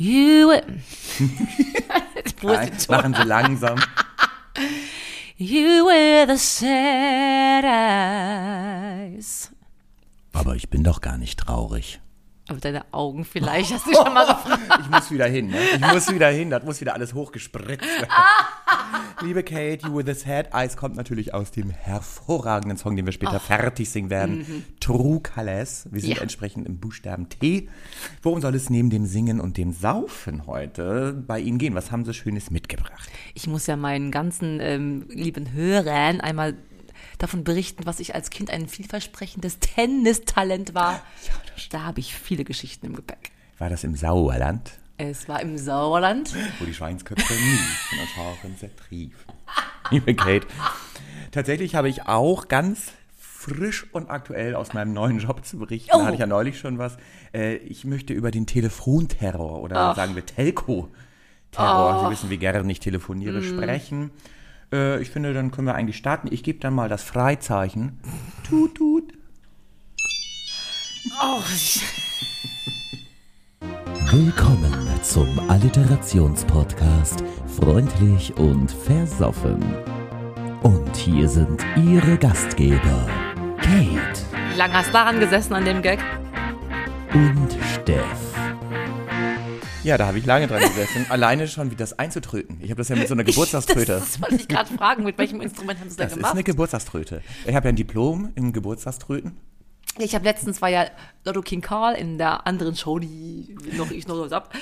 You Nein, machen Sie langsam. You were the sad eyes. Aber ich bin doch gar nicht traurig. Aber deine Augen vielleicht, hast du schon mal gefragt. Ich muss wieder hin, ne? Ich muss wieder hin, das muss wieder alles hochgespritzt werden. Liebe Kate, You With The Sad Eyes kommt natürlich aus dem hervorragenden Song, den wir später fertig singen werden. True Colors. Wir sind Ja. entsprechend im Buchstaben T. Worum soll es neben dem Singen und dem Saufen heute bei Ihnen gehen? Was haben Sie Schönes mitgebracht? Ich muss ja meinen ganzen ähm, lieben Hörern einmal davon berichten, was ich als Kind ein vielversprechendes Tennistalent war. da habe ich viele Geschichten im Gepäck. War das im Sauerland, Es war im Sauerland. wo die Schweinsköpfe niefen und Haaren zertriefen? Liebe Kate, tatsächlich habe ich auch ganz frisch und aktuell aus meinem neuen Job zu berichten. Oh. Da hatte ich ja neulich schon was. Äh, ich möchte über den Telefonterror oder sagen wir Telco-Terror, Sie wissen, wie gerne ich telefoniere, sprechen. Äh, ich finde, dann können wir eigentlich starten. Ich gebe dann mal das Freizeichen. Tut, tut. Oh, Willkommen zum Alliterationspodcast Freundlich und Versoffen. Und hier sind Ihre Gastgeber Kate wie lange hast du daran gesessen an dem Gag? und Steff. Ja, da habe ich lange dran gesessen. Alleine schon, wie das einzutröten. Ich habe das ja mit so einer Geburtstagströte. Das wollte ich gerade fragen, mit welchem Instrument haben sie das Das ist gemacht? eine Geburtstagströte. Ich habe ja ein Diplom im Geburtstagströten. Ich habe letztens war ja Lotto King Karl in der anderen Show, die noch ich noch was hab.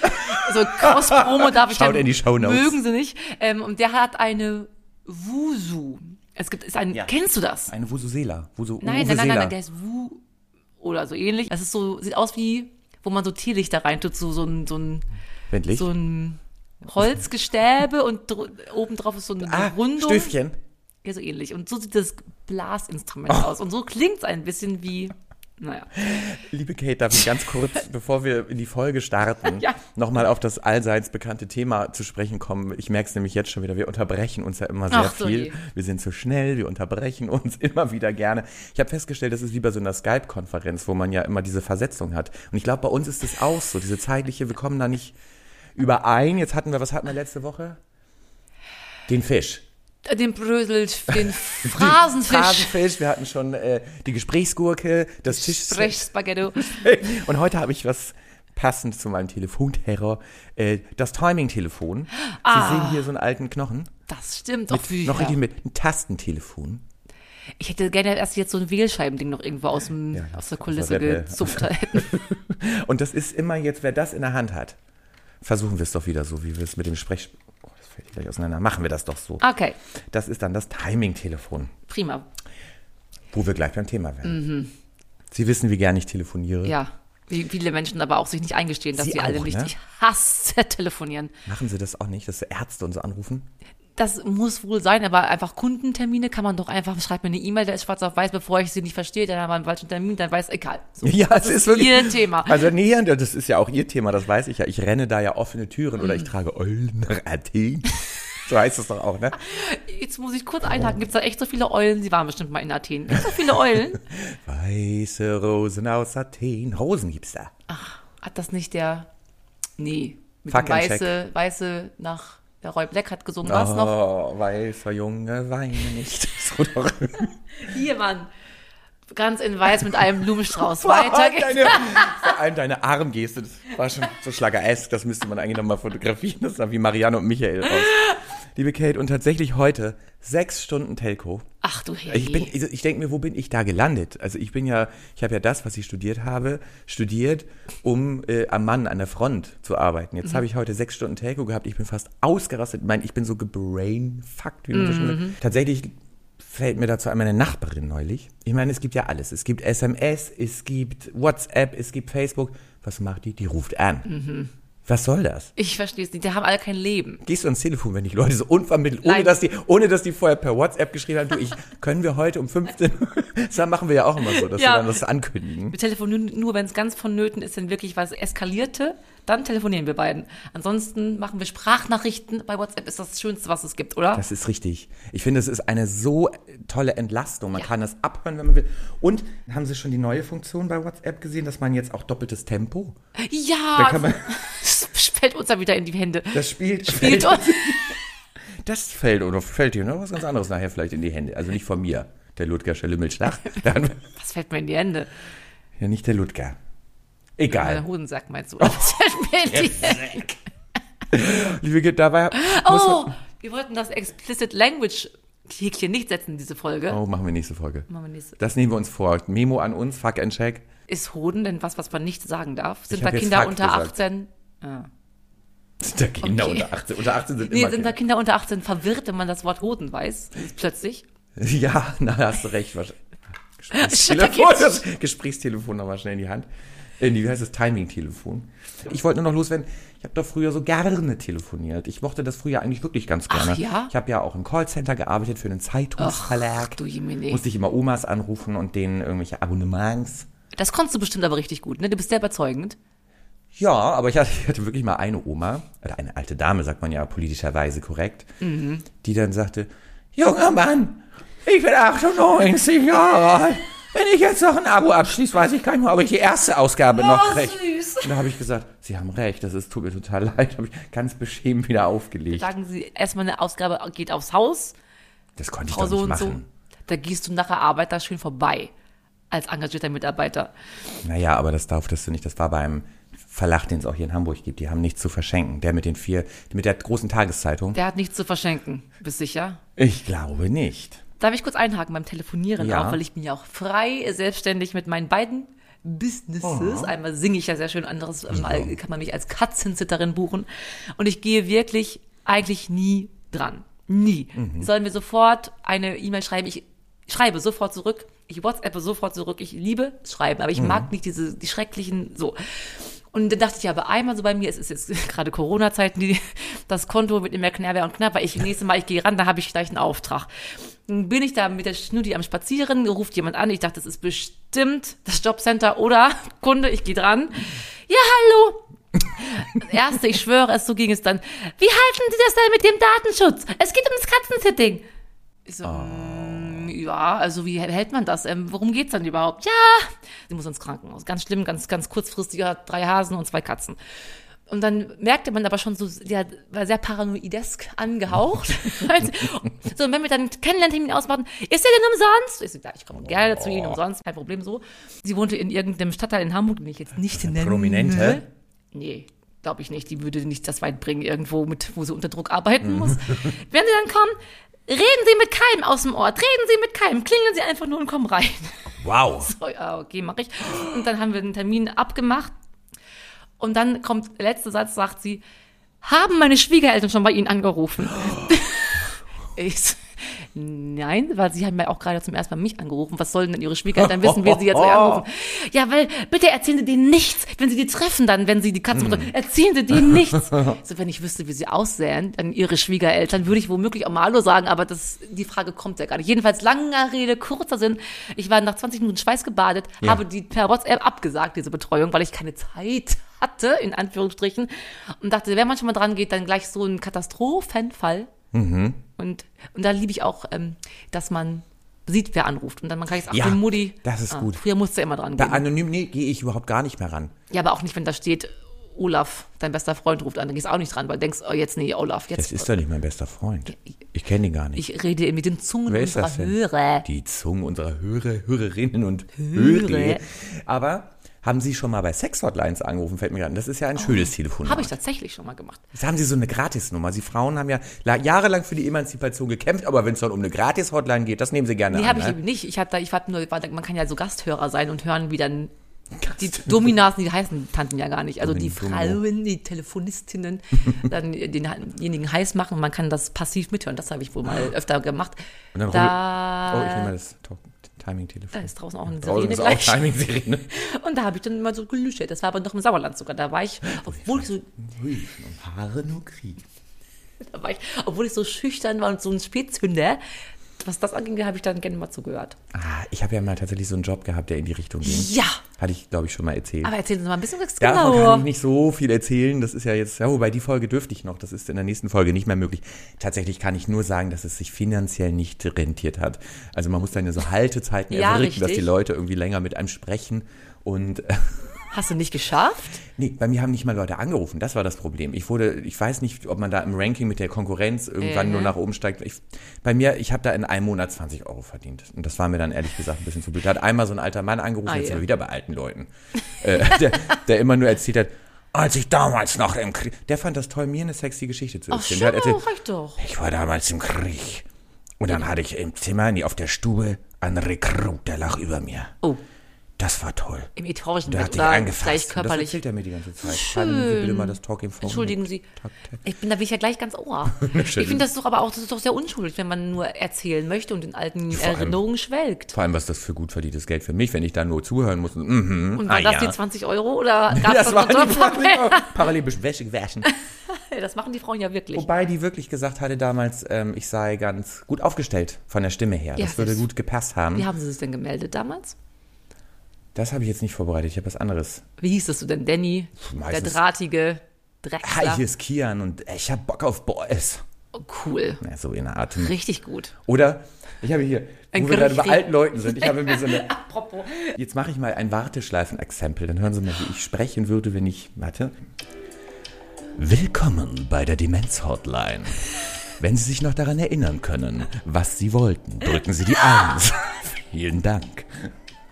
So Cross-Promo darf ich Schaut dann, in die Shownotes. Mögen sie nicht. Ähm, und der hat eine Wusu. Es gibt, ist ein, Ja. kennst du das? Eine Vuvuzela. Vusu, Nein, nein, nein, Vuvuzela. nein, nein, der ist Wu oder so ähnlich. Das ist so, sieht aus wie, wo man so Teelichter reintut, so, so ein, so ein, Wendlich. so ein Holzgestäbe und dr- obendrauf ist so eine ah, Rundung. Stöfchen. Ja, so ähnlich. Und so sieht das Blasinstrument aus. Und so klingt es ein bisschen wie, naja. Liebe Kate, darf ich ganz kurz, bevor wir in die Folge starten, Ja. nochmal auf das allseits bekannte Thema zu sprechen kommen. Ich merke es nämlich jetzt schon wieder, wir unterbrechen uns ja immer sehr Ach viel. je. Wir sind zu schnell, wir unterbrechen uns immer wieder gerne. Ich habe festgestellt, das ist wie bei so einer Skype-Konferenz, wo man ja immer diese Versetzung hat. Und ich glaube, bei uns ist es auch so, diese zeitliche, wir kommen da nicht überein. Jetzt hatten wir, was hatten wir letzte Woche? Den Fisch. Den Brösel, den Phrasenfisch. Phrasenfisch, wir hatten schon äh, die Gesprächsgurke, das Tisch. Sprechspaghetto. Und heute habe ich was passend zu meinem Telefonterror. Äh, das Timing-Telefon. Sie sehen hier so einen alten Knochen. Das stimmt. Auch wie, Noch richtig mit einem Tastentelefon. Ich hätte gerne erst jetzt so ein Wählscheibending noch irgendwo aus, dem, Ja, aus der Kulisse gezupft hätten. Und das ist immer jetzt, wer das in der Hand hat. Versuchen wir es doch wieder so, wie wir es mit dem Sprech... Das fällt gleich auseinander. Machen wir das doch so. Okay, Das ist dann das Timing-Telefon, prima. wo wir gleich beim Thema werden. Sie wissen, wie gerne ich telefoniere. Mhm. Ja. Wie viele Menschen aber auch sich nicht eingestehen, dass Sie sie, alle auch, nicht. ne? Ich hasse telefonieren. Machen Sie das auch nicht, dass Ärzte und so anrufen? Das muss wohl sein, aber einfach Kundentermine kann man doch einfach, schreibt mir eine E-Mail, der ist schwarz auf weiß, bevor ich sie nicht verstehe, dann haben wir einen falschen Termin, dann weiß, egal. So, Ja, das es ist ist wirklich ihr Thema. Also nee, das ist ja auch ihr Thema, das weiß ich ja. Ich renne da ja offene Türen Mhm. oder ich trage Eulen nach Athen. So heißt es doch auch, ne? Jetzt muss ich kurz einhaken, gibt es da echt so viele Eulen? Sie waren bestimmt mal in Athen. Gibt so viele Eulen? Weiße Rosen aus Athen. Rosen gibt's da. Hat das nicht der, nee, mit. Weiße, Weiße nach, der Roy Black hat gesungen, was noch? Oh, weißer Junge, weine nicht. So doch. Hier, Mann. Ganz in weiß mit einem Blumenstrauß. Weiter geht's. deine, vor allem deine Armgeste, das war schon so schlageresk, das müsste man eigentlich nochmal fotografieren. Das sah wie Marianne und Michael aus. Liebe Kate, und tatsächlich heute sechs Stunden Telco. Ach du Herr. Ich bin, ich denke mir, wo bin ich da gelandet? Also ich bin ja, ich habe ja das, was ich studiert habe, studiert, um äh, am Mann an der Front zu arbeiten. Jetzt habe ich heute sechs Stunden Telco gehabt. Ich bin fast ausgerastet. Ich meine, ich bin so gebrainfuckt, wie man so schön sagt. Tatsächlich fällt mir dazu ein, meine Nachbarin neulich. Ich meine, es gibt ja alles. Es gibt SMS, es gibt WhatsApp, es gibt Facebook. Was macht die? Die ruft an. Was soll das? Ich verstehe es nicht. Die haben alle kein Leben. Gehst du ans Telefon, wenn dich Leute so unvermittelt, ohne Nein. dass die, ohne dass die vorher per WhatsApp geschrieben haben, du, ich, können wir heute um 15 Uhr, das machen wir ja auch immer so, dass Ja. wir dann das ankündigen. Wir telefonieren nur, wenn es ganz vonnöten ist, wenn wirklich was eskalierte, dann telefonieren wir beiden. Ansonsten machen wir Sprachnachrichten. Bei WhatsApp ist das Schönste, was es gibt, oder? Das ist richtig. Ich finde, es ist eine so tolle Entlastung. Man Ja. kann das abhören, wenn man will. Und haben Sie schon die neue Funktion bei WhatsApp gesehen, dass man jetzt auch doppeltes Tempo? Da ja, kann man, fällt uns da wieder in die Hände. Das spielt, Spielt uns. das fällt oder fällt dir noch was ganz anderes nachher vielleicht in die Hände. Also nicht von mir, der Ludgersche Lümmelschlag. Dann, Was fällt mir in die Hände? ja, nicht der Ludger. Egal. Hodensack meinst du? Hände? Liebe Kinder, dabei Oh, man, wir wollten das Explicit Language Häkchen nicht setzen in diese Folge. oh, machen wir nächste Folge. Machen wir nächste. Das nehmen wir uns vor. Memo an uns, fuck and check. Ist Hoden denn was, was man nicht sagen darf? Sind da Kinder unter gesagt. 18? Ah. Sind da Kinder Okay. unter 18? Unter 18 sind Nee, immer sind da Kinder. Unter 18 verwirrt, wenn man das Wort Hoden weiß? Plötzlich. Ja, na, hast du recht. Gesprächstelefon, Gesprächstelefon nochmal schnell in die Hand. Äh, wie heißt das? Timing-Telefon. Ich wollte nur noch loswerden, ich habe doch früher so gerne telefoniert. Ich mochte das früher eigentlich wirklich ganz gerne. Ach ja? Ich habe ja auch im Callcenter gearbeitet für einen Zeitungsverlag. Ach, du Jemine. Musste ich immer Omas anrufen und denen irgendwelche Abonnements. Das konntest du bestimmt aber richtig gut, ne? Du bist sehr überzeugend. Ja, aber ich hatte, ich hatte wirklich mal eine Oma, oder eine alte Dame, sagt man ja politischerweise korrekt, Mhm. die dann sagte, junger Mann, ich bin 98 Jahre alt. Wenn ich jetzt noch ein Abo abschließe, weiß ich gar nicht mehr, ob ich die erste Ausgabe noch kriege. Oh, süß. Und da habe ich gesagt, Sie haben recht, das ist, tut mir total leid, habe ich ganz beschämt wieder aufgelegt. Sagen sie, erstmal eine Ausgabe geht aufs Haus, Das konnte ich Frau doch so nicht und machen. so. Da gehst du nach der Arbeit da schön vorbei. Als engagierter Mitarbeiter. Naja, aber das durftest du nicht. Das war beim Verlag, den es auch hier in Hamburg gibt. Die haben nichts zu verschenken. Der mit den vier, mit der großen Tageszeitung. Der hat nichts zu verschenken. Bist sicher? Ich glaube nicht. Darf ich kurz einhaken beim Telefonieren Ja. auch, weil ich bin ja auch frei, selbstständig mit meinen beiden Businesses. Einmal singe ich ja sehr schön, anderes Mal kann man mich als Katzensitterin buchen. Und ich gehe wirklich eigentlich nie dran. Nie. Sollen wir sofort eine E-Mail schreiben? Ich schreibe sofort zurück. Ich WhatsAppe sofort zurück. Ich liebe Schreiben, aber ich mag nicht diese, die schrecklichen, so. Und dann dachte ich aber einmal so bei mir, es ist jetzt gerade Corona-Zeiten, das Konto wird immer knapper und knapper. Ich nächstes Mal, ich gehe ran, da habe ich gleich einen Auftrag. Dann bin ich da mit der Schnutti am Spazieren, ruft jemand an. Ich dachte, das ist bestimmt das Jobcenter oder Kunde, ich gehe dran. Ja, hallo. Erste, ich schwöre es, so ging es dann. Wie halten Sie das denn mit dem Datenschutz? Es geht um das Katzensitting. Ich so, ja, also wie hält man das? Ähm, worum geht's dann überhaupt? Ja, sie muss ins Krankenhaus. Ganz schlimm, ganz, ganz kurzfristig, ja, drei Hasen und zwei Katzen. Und dann merkte man aber schon so, der war sehr paranoidesk angehaucht. so, und wenn wir dann Kennenlerntermin ausmachen, ist der denn umsonst? Ich so, ja, ich komme gerne zu Ihnen umsonst, kein Problem so. Sie wohnte in irgendeinem Stadtteil in Hamburg, den ich jetzt nicht nenne. Prominente? Nee, glaube ich nicht. Die würde nicht das weit bringen, irgendwo mit, wo sie unter Druck arbeiten muss. Wenn sie dann kommen, reden Sie mit keinem aus dem Ort, reden Sie mit keinem, klingeln Sie einfach nur und kommen rein. Wow. So, ja, okay, mache ich. Und dann haben wir den Termin abgemacht. Und dann kommt der letzte Satz, sagt sie, haben meine Schwiegereltern schon bei Ihnen angerufen? ich nein, weil sie haben ja auch gerade zum ersten Mal mich angerufen. Was sollen denn Ihre Schwiegereltern wissen, wer sie jetzt anrufen? Ja, weil, bitte erzählen Sie denen nichts. Wenn Sie die treffen dann, wenn Sie die Katzen, erzählen Sie denen nichts. So, wenn ich wüsste, wie sie aussehen, dann Ihre Schwiegereltern, würde ich womöglich auch mal Hallo sagen, aber das, die Frage kommt ja gar nicht. Jedenfalls langer Rede, kurzer Sinn. Ich war nach 20 Minuten schweißgebadet, Ja. habe die per WhatsApp abgesagt, diese Betreuung, weil ich keine Zeit hatte, in Anführungsstrichen, und dachte, wenn man schon mal dran geht, dann gleich so ein Katastrophenfall. Und, und da liebe ich auch, ähm, dass man sieht, wer anruft. Und dann man kann ich sagen, Ja, die Mutti. das ist ah, gut. Früher musste immer dran gehen. anonym, nee, gehe ich überhaupt gar nicht mehr ran. Ja, aber auch nicht, wenn da steht, Olaf, dein bester Freund ruft an, dann gehst du auch nicht dran, weil du denkst, oh, jetzt nee, Olaf, jetzt. Das ist doch nicht mein bester Freund. Ich kenne ihn gar nicht. ich rede mit den Zungen Wer unserer? Hörer. Die Zungen unserer Hörer, Hörerinnen und Hörer. Hörer. Aber haben Sie schon mal bei Sex-Hotlines angerufen, fällt mir gerade. Das ist ja ein schönes Telefon. Habe ich tatsächlich schon mal gemacht. Jetzt haben Sie so eine Gratisnummer. Sie Frauen haben ja la- jahrelang für die Emanzipation gekämpft, aber wenn es dann um eine Gratis-Hotline geht, das nehmen Sie gerne Nee, an. habe ich ne? eben nicht. Ich hatte, ich hab nur, man kann ja so Gasthörer sein und hören, wie dann die Dominas, die heißen Tanten ja gar nicht. Also die Frauen, die Telefonistinnen, dann denjenigen heiß machen. und Man kann das passiv mithören. Das habe ich wohl mal öfter gemacht. Und dann da, Oh, ich nehme mal das Talk- Timing-Telefon. da ist draußen auch eine Draußen Sirene ist auch. Timing-Sirene. Und da habe ich dann immer so gelüschert. Das war aber noch im Sauerland sogar. Da war ich, obwohl ich so, Haare nur kriegen. da war ich, obwohl ich so schüchtern war und so ein Spätzünder, was das anging, habe ich dann gerne mal zugehört. Ah, ich habe ja mal tatsächlich so einen Job gehabt, der in die Richtung ging. Ja, Hatte ich, glaube ich, schon mal erzählt. aber erzählen Sie mal ein bisschen was Davon genauer. kann ich nicht so viel erzählen. Das ist ja jetzt, ja, wobei die Folge dürfte ich noch. Das ist in der nächsten Folge nicht mehr möglich. Tatsächlich kann ich nur sagen, dass es sich finanziell nicht rentiert hat. Also man muss dann ja so Haltezeiten Ja, erwirken, dass die. Leute irgendwie länger mit einem sprechen. Und Hast du nicht geschafft? Nee, bei mir haben nicht mal Leute angerufen. Das war das Problem. Ich wurde, ich weiß nicht, ob man da im Ranking mit der Konkurrenz irgendwann Mhm. nur nach oben steigt. Ich, bei mir, ich habe da in einem Monat 20 Euro verdient. Und das war mir dann ehrlich gesagt ein bisschen zu blöd. Da hat einmal so ein alter Mann angerufen, Ah, jetzt ja. sind wir wieder bei alten Leuten, äh, der, der immer nur erzählt hat, als ich damals noch im Krieg, der fand das toll, mir eine sexy Geschichte zu Ach, erzählen. schau, der hat erzählt, doch. ich war damals im Krieg. Und dann hatte ich im Zimmer, nee, auf der Stube, einen Rekrut, der lag über mir. Oh, Das war toll. im etorischen Der Bett hat dich angefasst. gleich Und Das körperlich. erzählt er mir die ganze Zeit. Schön. Sie bitte mal das Talking Phone. Entschuldigen Sie. Ich bin da bin ich ja gleich ganz ohr. ich finde das doch aber auch, das ist doch sehr unschuldig, wenn man nur erzählen möchte und in alten Vor allem- Erinnerungen schwelgt. Vor allem, was das für gut verdientes Geld für mich, wenn ich da nur zuhören muss. und, Mhm, Und war ah, das ja. die 20 Euro oder gab es Das war die das, parallel Wäsche gewaschen. das machen die Frauen ja wirklich. Wobei die wirklich gesagt hatte damals, ähm, ich sei ganz gut aufgestellt von der Stimme her. Ja, Das würde das- gut gepasst haben. Wie haben sie sich denn gemeldet damals? Das habe ich jetzt nicht vorbereitet. Ich habe was anderes. Wie hießest du denn, Danny? Der meistens- drahtige Hi, Drechsler. hier ist Kian und ich hab Bock auf Boys. Oh, cool. Ja, so in der Art. Richtig gut. Oder ich habe hier, Ein wo wir gerade bei alten Leuten sind, ich habe mir so eine. Apropos. Jetzt mache ich mal ein Warteschleifen-Exempel. Dann hören Sie mal, wie ich sprechen würde, wenn ich. Warte. Willkommen bei der Demenz-Hotline. Wenn Sie sich noch daran erinnern können, was Sie wollten, drücken Sie die Eins. Vielen Dank.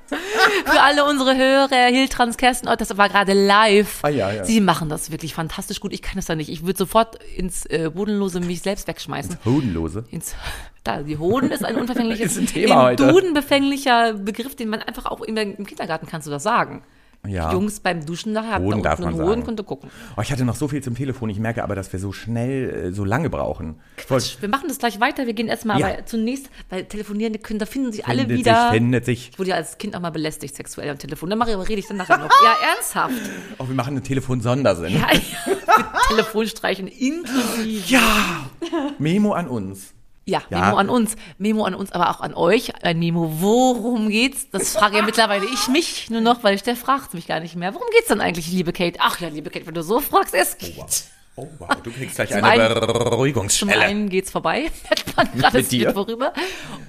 Für alle unsere Hörer, Hiltrans, Kersten, oh, das war gerade live. Ah, ja, ja. Sie machen das wirklich fantastisch gut. Ich kann es da nicht. Ich würde sofort ins äh, Bodenlose mich selbst wegschmeißen. Hodenlose. Ins, da, die Hoden ist ein unverfängliches, Ist ein Thema im heute. Duden befänglicher Begriff, den man einfach auch immer im Kindergarten kannst du das sagen. Ja. Jungs beim Duschen nachher habt Hoden da darf einen man Hoden, ihr gucken. Oh, ich hatte noch so viel zum Telefon. Ich merke aber, dass wir so schnell, äh, so lange brauchen. Voll. Wir machen das gleich weiter. Wir gehen erstmal Ja. aber zunächst, weil telefonieren können, da finden sich alle Findet wieder. sich, findet sich. Ich wurde ja als Kind auch mal belästigt sexuell am Telefon. Dann mache ich, aber rede ich dann nachher noch. Ja, ernsthaft. Oh, wir machen eine Telefonsondersendung. Ja, ja. Mit Telefonstreichen inklusive. Ja. Memo an uns. Ja, Ja. Memo an uns. Memo an uns, aber auch an euch. Ein Memo, worum geht's? Das frage ja mittlerweile ich mich nur noch, weil der fragt mich gar nicht mehr. Worum geht's denn eigentlich, liebe Kate? Ach ja, liebe Kate, wenn du so fragst, es geht. Oh, wow. Du kriegst gleich Zum eine einen- Zum Beruhigungsschwelle. einen geht's vorbei, hat man gerade Mit dir? es vorüber.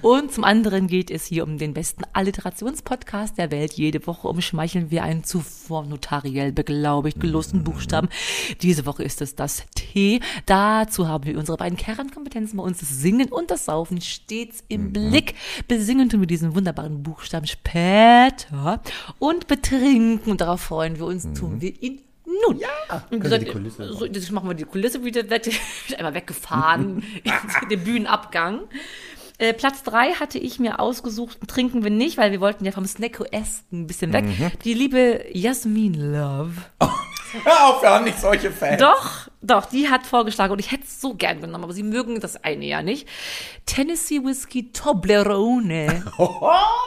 Und zum anderen geht es hier um den besten Alliterationspodcast der Welt. Jede Woche umschmeicheln wir einen zuvor notariell beglaubigt gelosten Buchstaben. Diese Woche ist es das T. Dazu haben wir unsere beiden Kernkompetenzen bei uns, das Singen und das Saufen, stets im Blick. Besingen tun wir diesen wunderbaren Buchstaben später und betrinken. Und darauf freuen wir uns, tun wir ihn nun. Ja, und gesagt, die Kulisse so, jetzt machen wir die Kulisse wieder, wird einmal weggefahren, in den Bühnenabgang. Äh, Platz drei hatte ich mir ausgesucht, trinken wir nicht, weil wir wollten ja vom Snacko-Esken ein bisschen weg. Mhm. Die liebe Jasmin Love. Hör auf, wir haben nicht solche Fans. Doch, doch, die hat vorgeschlagen und ich hätte es so gern genommen, aber sie mögen das eine ja nicht. Tennessee Whiskey Toblerone.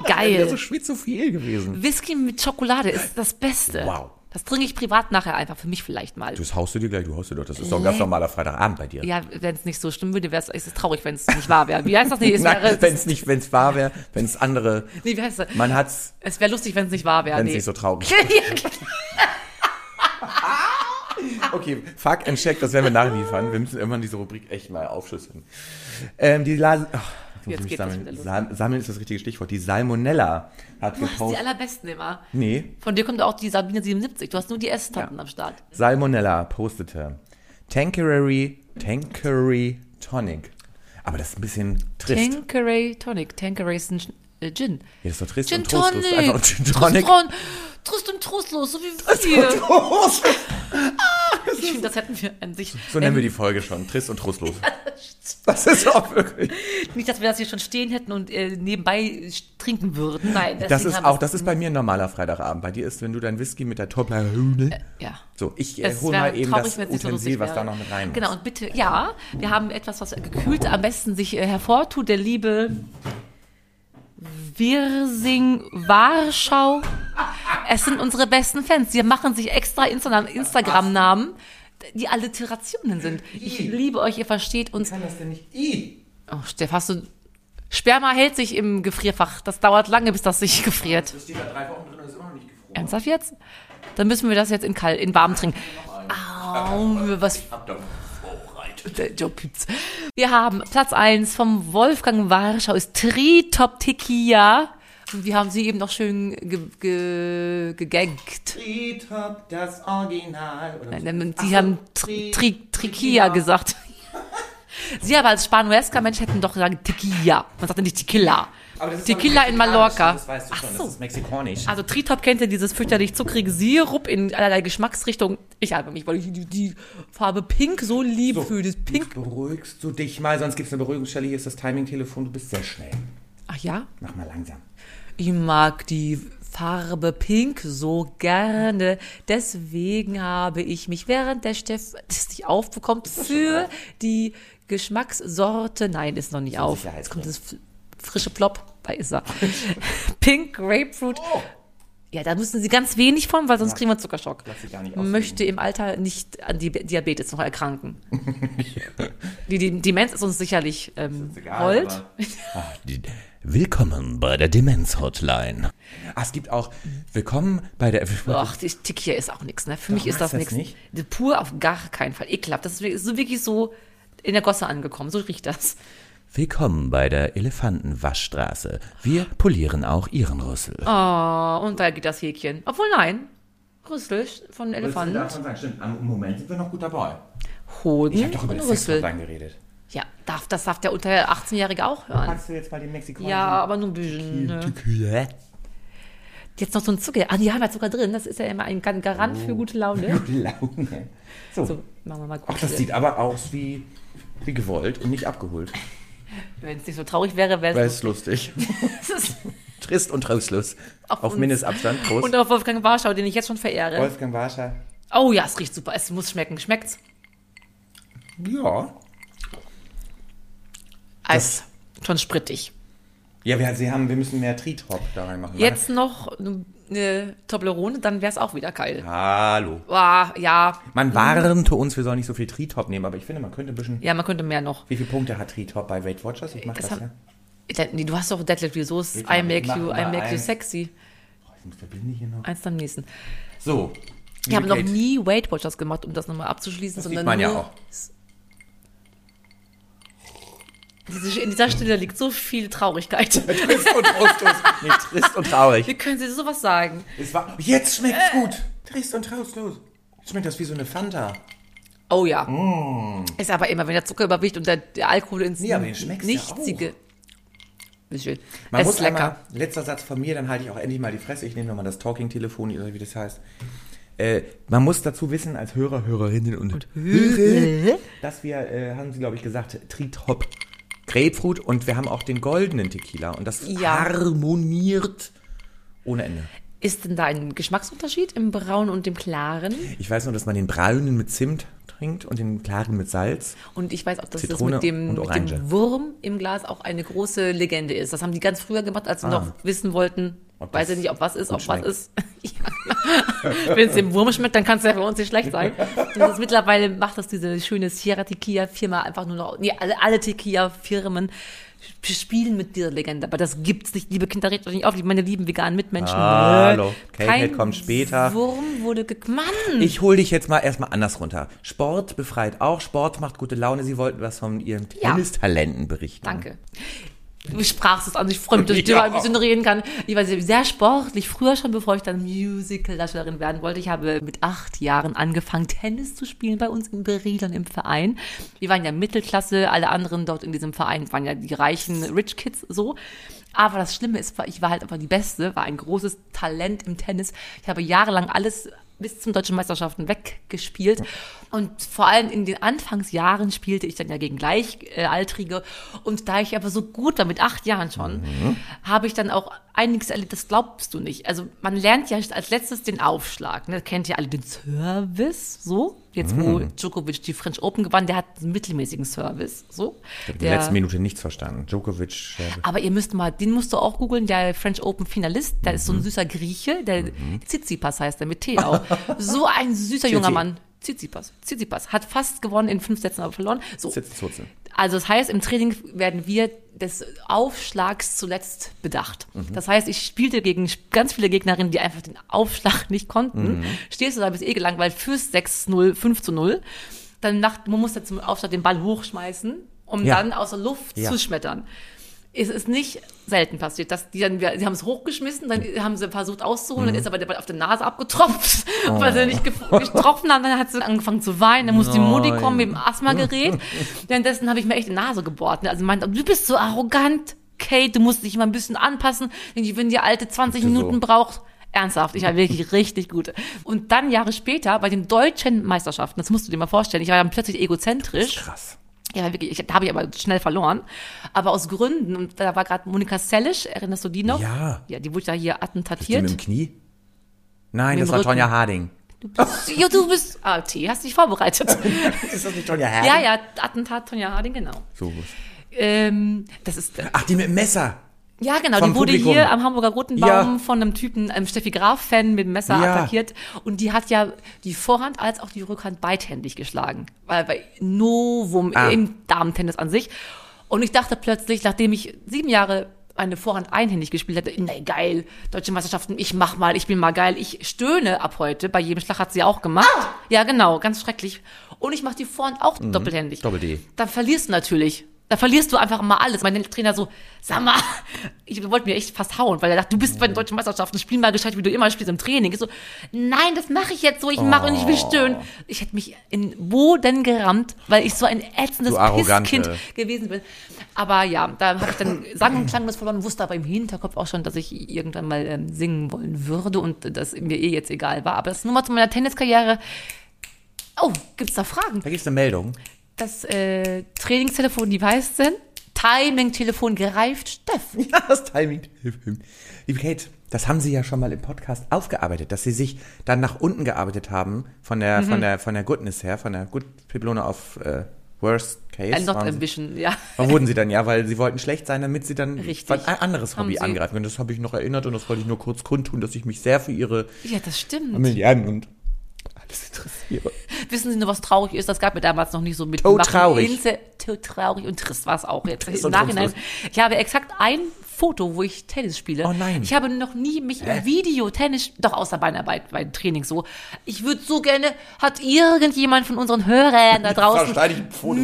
Geil. Wäre so schwer zu viel gewesen. Whisky mit Schokolade ist das Beste. Wow. Das trinke ich privat nachher einfach, für mich vielleicht mal. Das haust du dir gleich, du haust dir doch. Das ist doch ein ganz normaler Freitagabend bei dir. Ja, wenn es nicht so stimmen würde, wäre es ist es traurig, wenn es nicht wahr wäre. Wie heißt das nicht? Wenn es nicht, wenn es wahr wäre, wenn es andere, nee, wie heißt das? man hat's, Es wäre lustig, wenn es nicht wahr wäre. wenn es Nee. nicht so traurig Okay, fuck and check, das werden wir nachliefern. Wir müssen irgendwann diese Rubrik echt mal aufschlüsseln. Ähm, die La ach, jetzt Jetzt das sammeln. wieder los. Sa sammeln ist das richtige Stichwort. Die Salmonella hat du hast die gepostet. allerbesten immer. Nee, Von dir kommt auch die Sabine 77. Du hast nur die S-Tanten am Start. Salmonella postete Tanqueray, Tanqueray Tonic. Aber das ist ein bisschen trist. Tanqueray Tonic. Tanqueray ist ein äh, Gin. Ja, das ist doch trist Gin und trostlos. Tonic. Einfach Gin Tonic. Trist, Trist und trostlos, so wie wir. Ich finde, das hätten wir an sich. So nennen wir die Folge schon. Trist und trostlos. Das ist auch wirklich. Nicht, dass wir das hier schon stehen hätten und äh, nebenbei trinken würden. Nein, Das ist auch, das ist bei mir ein normaler Freitagabend. Bei dir ist, wenn du dein Whisky mit der Toblerone. Ja. So, ich äh, Es hol wäre mal eben traurig, das so Utensil, was da noch mit rein muss. Genau, und bitte, ja, wir haben etwas, was gekühlt am besten sich äh, hervortut. Der liebe Wirsing Warschau. Es sind unsere besten Fans. Sie machen sich extra Insta- Instagram-Namen, die Alliterationen sind. Ich liebe euch, ihr versteht uns. kann das denn nicht? I. Oh, Steff, hast du. Sperma hält sich im Gefrierfach. Das dauert lange, bis das sich gefriert. Das steht da drei Wochen drin und ist immer noch nicht gefroren. Ernsthaft jetzt? Dann müssen wir das jetzt in kalt, in warm trinken. Au, was Hab Pütz. Wir haben Platz 1 vom Wolfgang Warschau ist Tritop Tequila. Und wir haben sie eben noch schön ge ge gegaggt. Tri-Top, das Original. Nein, Sie so, haben Tri- Tri Tri Trikia gesagt. Sie aber als spanuesker Mensch hätten doch gesagt Tequila. Man sagt ja nicht Tequila. Aber das ist doch Tequila in Mallorca. Das weißt du schon, Ach so. das ist mexikanisch. Also Tritop kennt ihr dieses fürchterlich zuckrige Sirup in allerlei Geschmacksrichtungen. Ich habe mich, weil ich die, die Farbe Pink so lieb So, für das Pink. Beruhigst du dich mal, sonst gibt es eine Beruhigungsstelle. Hier ist das Timing-Telefon, du bist sehr schnell. Ach ja? Mach mal langsam. Ich mag die Farbe Pink so gerne. Deswegen habe ich mich während der Steff das nicht aufbekommt für die Geschmackssorte. Nein, ist noch nicht auf. Jetzt kommt das frische Plop. Da ist er. Pink Grapefruit. Oh. Ja, da müssen Sie ganz wenig von, weil sonst kriegen wir Zuckerschock. Lass sie gar nicht. Möchte im Alter nicht an Di Diabetes noch erkranken. die, die Demenz ist uns sicherlich ähm, egal, hold. aber- Ah, die- Willkommen bei der Demenz-Hotline. Ah, es gibt auch Willkommen bei der. Ach, die Tequila ist auch nichts, ne? Für mich ist das nichts. nicht? Pur auf gar keinen Fall. Ekelhaft. Das ist so wirklich so in der Gosse angekommen. So riecht das. Willkommen bei der Elefantenwaschstraße. Wir polieren auch Ihren Rüssel. Oh, und da geht das Häkchen. Obwohl, nein. Rüssel von Elefant. Davon sagen, stimmt. Im Moment sind wir noch gut dabei. Hoden Ich habe doch über Rüssel. Sexhotline geredet. Ja, darf, das darf der unter 18-Jährige auch hören. Kannst du jetzt mal den mexikanischen... Ja, aber nur ein bisschen. Ne? Jetzt noch so ein Zucker. Ah, die haben ja Zucker drin. Das ist ja immer ein Gar- Garant für gute Laune. Laune. So. So, machen wir mal Ach, das sieht aber aus wie, wie gewollt und nicht abgeholt. Wenn es nicht so traurig wäre, wäre es. lustig. Es ist Trist und trostlos. Auf Auf. Mindestabstand. Prost. Und auf Wolfgang Warschau, den ich jetzt schon verehre. Wolfgang Warscher. Oh ja, es riecht super. Es muss schmecken. Schmeckt's? Ja. Eis. Schon sprittig. Ja, wir, sie haben, wir müssen mehr Tritop da reinmachen. Jetzt noch eine Toblerone, dann wäre es auch wieder geil. Hallo. Ah, ja. Man warnte uns, wir sollen nicht so viel Tritop nehmen, aber ich finde, man könnte ein bisschen. Ja, man könnte mehr noch. Wie viele Punkte hat Tritop bei Weight Watchers? Ich mach das, Das ja. Nee, du hast doch Deadlift Soße. Geht I make you, I make you sexy. Ich muss der Blinde hier noch. Eins am nächsten. So. Ich habe noch nie Weight Watchers gemacht, um das nochmal abzuschließen, Das sondern sieht man ja auch. In dieser Stille liegt so viel Traurigkeit. Trist und trostlos. Nee, trist und traurig. Wie können Sie sowas sagen? Es war, jetzt schmeckt's gut. Trist und trostlos. Schmeckt das wie so eine Fanta. Oh ja. Mm. Ist aber immer, wenn der Zucker überwiegt und der, der Alkohol ins Nee, aber den schmeckst du ja. Bisschen. Man es muss ist lecker. einmal, letzter Satz von mir, dann halte ich auch endlich mal die Fresse. Ich nehme nochmal das Talking-Telefon oder wie das heißt. Äh, man muss dazu wissen, als Hörer, Hörerinnen und, Hörer, dass wir, äh, haben Sie, glaube ich, gesagt, Tritop Grapefruit und wir haben auch den goldenen Tequila und das Ja. harmoniert ohne Ende. Ist denn da ein Geschmacksunterschied im Braunen und dem Klaren? Ich weiß nur, dass man den braunen mit Zimt trinkt und den klaren mit Salz. Und ich weiß auch, dass Zitrone das mit dem, mit dem Wurm im Glas auch eine große Legende ist. Das haben die ganz früher gemacht, als sie noch wissen wollten, Ah. Ob weiß ich nicht, ob was ist, ob was schmeckt. ist. Ja. Wenn es dem Wurm schmeckt, dann kann es ja für uns nicht schlecht sein. Das ist, mittlerweile macht das diese schöne Sierra Tequila Firma einfach nur noch, nee, alle, alle Tequila Firmen spielen mit dieser Legende. Aber das gibt's nicht, liebe Kinder, regt euch nicht auf, meine lieben veganen Mitmenschen. Hallo, Kate Kein kommt später. Wurm wurde ge Mann! Ich hole dich jetzt mal erstmal anders runter. Sport befreit auch, Sport macht gute Laune. Sie wollten was von Ihren Ja. Tennistalenten berichten. Danke. Du sprachst es an, ich freue mich, dass ich Ja. dir ein bisschen reden kann. Ich war sehr sportlich, früher schon, bevor ich dann Musical-Darstellerin werden wollte. Ich habe mit acht Jahren angefangen, Tennis zu spielen bei uns in Beredern im Verein. Wir waren ja Mittelklasse, alle anderen dort in diesem Verein waren ja die reichen Rich Kids so. Aber das Schlimme ist, ich war halt einfach die Beste, war ein großes Talent im Tennis. Ich habe jahrelang alles bis zum deutschen Meisterschaften weggespielt. Und vor allem in den Anfangsjahren spielte ich dann ja gegen Gleichaltrige. Und da ich aber so gut war, mit acht Jahren schon, habe ich dann auch einiges erlebt, das glaubst du nicht. Also man lernt ja als letztes den Aufschlag. Ne? Kennt ihr alle den Service, so. Jetzt, wo Djokovic die French Open gewann, der hat einen mittelmäßigen Service, so. Ich habe in der letzten Minute nichts verstanden. Djokovic. äh, Aber ihr müsst mal, den musst du auch googeln, der French Open Finalist, der ist so Mhm. ein süßer Grieche, der Tsitsipas heißt der mit T auch. So ein süßer junger. Mann. Tsitsipas. Tsitsipas. Hat fast gewonnen, in fünf Sätzen aber verloren. So. Sitzzuzeln. Also das heißt, im Training werden wir des Aufschlags zuletzt bedacht. Mhm. Das heißt, ich spielte gegen ganz viele Gegnerinnen, die einfach den Aufschlag nicht konnten. Mhm. Stehst du da, bist eh gelangweilt, führst 6-0, 5 zu 0. Dann nach, man muss dann zum Aufschlag den Ball hochschmeißen, um Ja. dann aus der Luft Ja. zu schmettern. Es ist nicht selten passiert, dass die dann, sie haben es hochgeschmissen, dann haben sie versucht auszuholen, dann ist aber der Ball auf der Nase abgetropft, weil sie nicht gef- getroffen haben, dann hat sie angefangen zu weinen, dann musste die Mutti kommen mit dem Asthmagerät. Währenddessen habe ich mir echt die Nase gebohrt. ne? Also meinte, du bist so arrogant, Kate, du musst dich mal ein bisschen anpassen, wenn die alte 20 Bitte so. Minuten braucht. Ernsthaft, ich war wirklich richtig gut. Und dann Jahre später bei den deutschen Meisterschaften, das musst du dir mal vorstellen, ich war dann plötzlich egozentrisch. Krass. Ja, wirklich, ich, da habe ich aber schnell verloren. Aber aus Gründen, und da war gerade Monika Sellisch, erinnerst du die noch? Ja. Ja, die wurde ja hier Die mit attentatiert. dem Knie? Nein, Mit das war Rücken. Tonja Harding. Du bist, ja, du bist, ah, T, hast dich vorbereitet. Ist das nicht Tonja Harding? ja, ja, Attentat Tonja Harding, genau. So. Ähm, das ist, Ach, die mit dem Messer. Ja, genau, die wurde Publikum. hier am Hamburger Rotenbaum Ja. von einem Typen, einem Steffi Graf-Fan mit dem Messer Ja. attackiert. Und die hat ja die Vorhand als auch die Rückhand beidhändig geschlagen. Weil bei Novum Ah. im Damentennis an sich. Und ich dachte plötzlich, nachdem ich sieben Jahre eine Vorhand einhändig gespielt hatte, nee, geil, deutsche Meisterschaften, ich mach mal, ich bin mal geil, ich stöhne ab heute, bei jedem Schlag hat sie auch gemacht. Ja, genau, ganz schrecklich. Und ich mach die Vorhand auch doppelhändig. Doppel-D. Dann verlierst du natürlich. Da verlierst du einfach mal alles. Mein Trainer so, sag mal, ich wollte mir echt fast hauen, weil er dachte, du bist bei den deutschen Meisterschaften, spiel mal gescheit, wie du immer spielst im Training. Ich so, nein, das mache ich jetzt so, ich mache und ich will stöhnen. Ich hätte mich in Boden gerammt, weil ich so ein ätzendes. Pisskind gewesen bin. Aber ja, da habe ich dann sang- und klanglos verloren, wusste aber im Hinterkopf auch schon, dass ich irgendwann mal ähm, singen wollen würde und das mir eh jetzt egal war. Aber das nur mal zu meiner Tenniskarriere. Oh, gibt's da Fragen? Da gibt es eine Meldung. Das äh, Trainingstelefon, die weiß sind. Timing-Telefon gereift, Steff. Ja, das Timing. Liebe Kate, das haben Sie ja schon mal im Podcast aufgearbeitet, dass Sie sich dann nach unten gearbeitet haben von der, Mhm. von der, von der Goodness her, von der Good Piblone auf äh, Worst Case. Ein Not Sie- Ambition, ja. Warum wurden Sie dann? Ja, weil Sie wollten schlecht sein, damit Sie dann Richtig. ein anderes Haben Hobby Sie- angreifen können. Das habe ich noch erinnert und das wollte ich nur kurz kundtun, dass ich mich sehr für Ihre Ja, das stimmt. Milliarden und alles interessiere. Wissen Sie nur, was traurig ist? Das gab mir damals noch nicht so mit. Todtraurig. Inse- Todtraurig und trist war es auch jetzt Trist im Nachhinein. Ich habe exakt ein Foto, wo ich Tennis spiele. Oh nein. Ich habe noch nie mich im Video Tennis, doch außer Beinarbeit, bei Training so. Ich würde so gerne, hat irgendjemand von unseren Hörern da draußen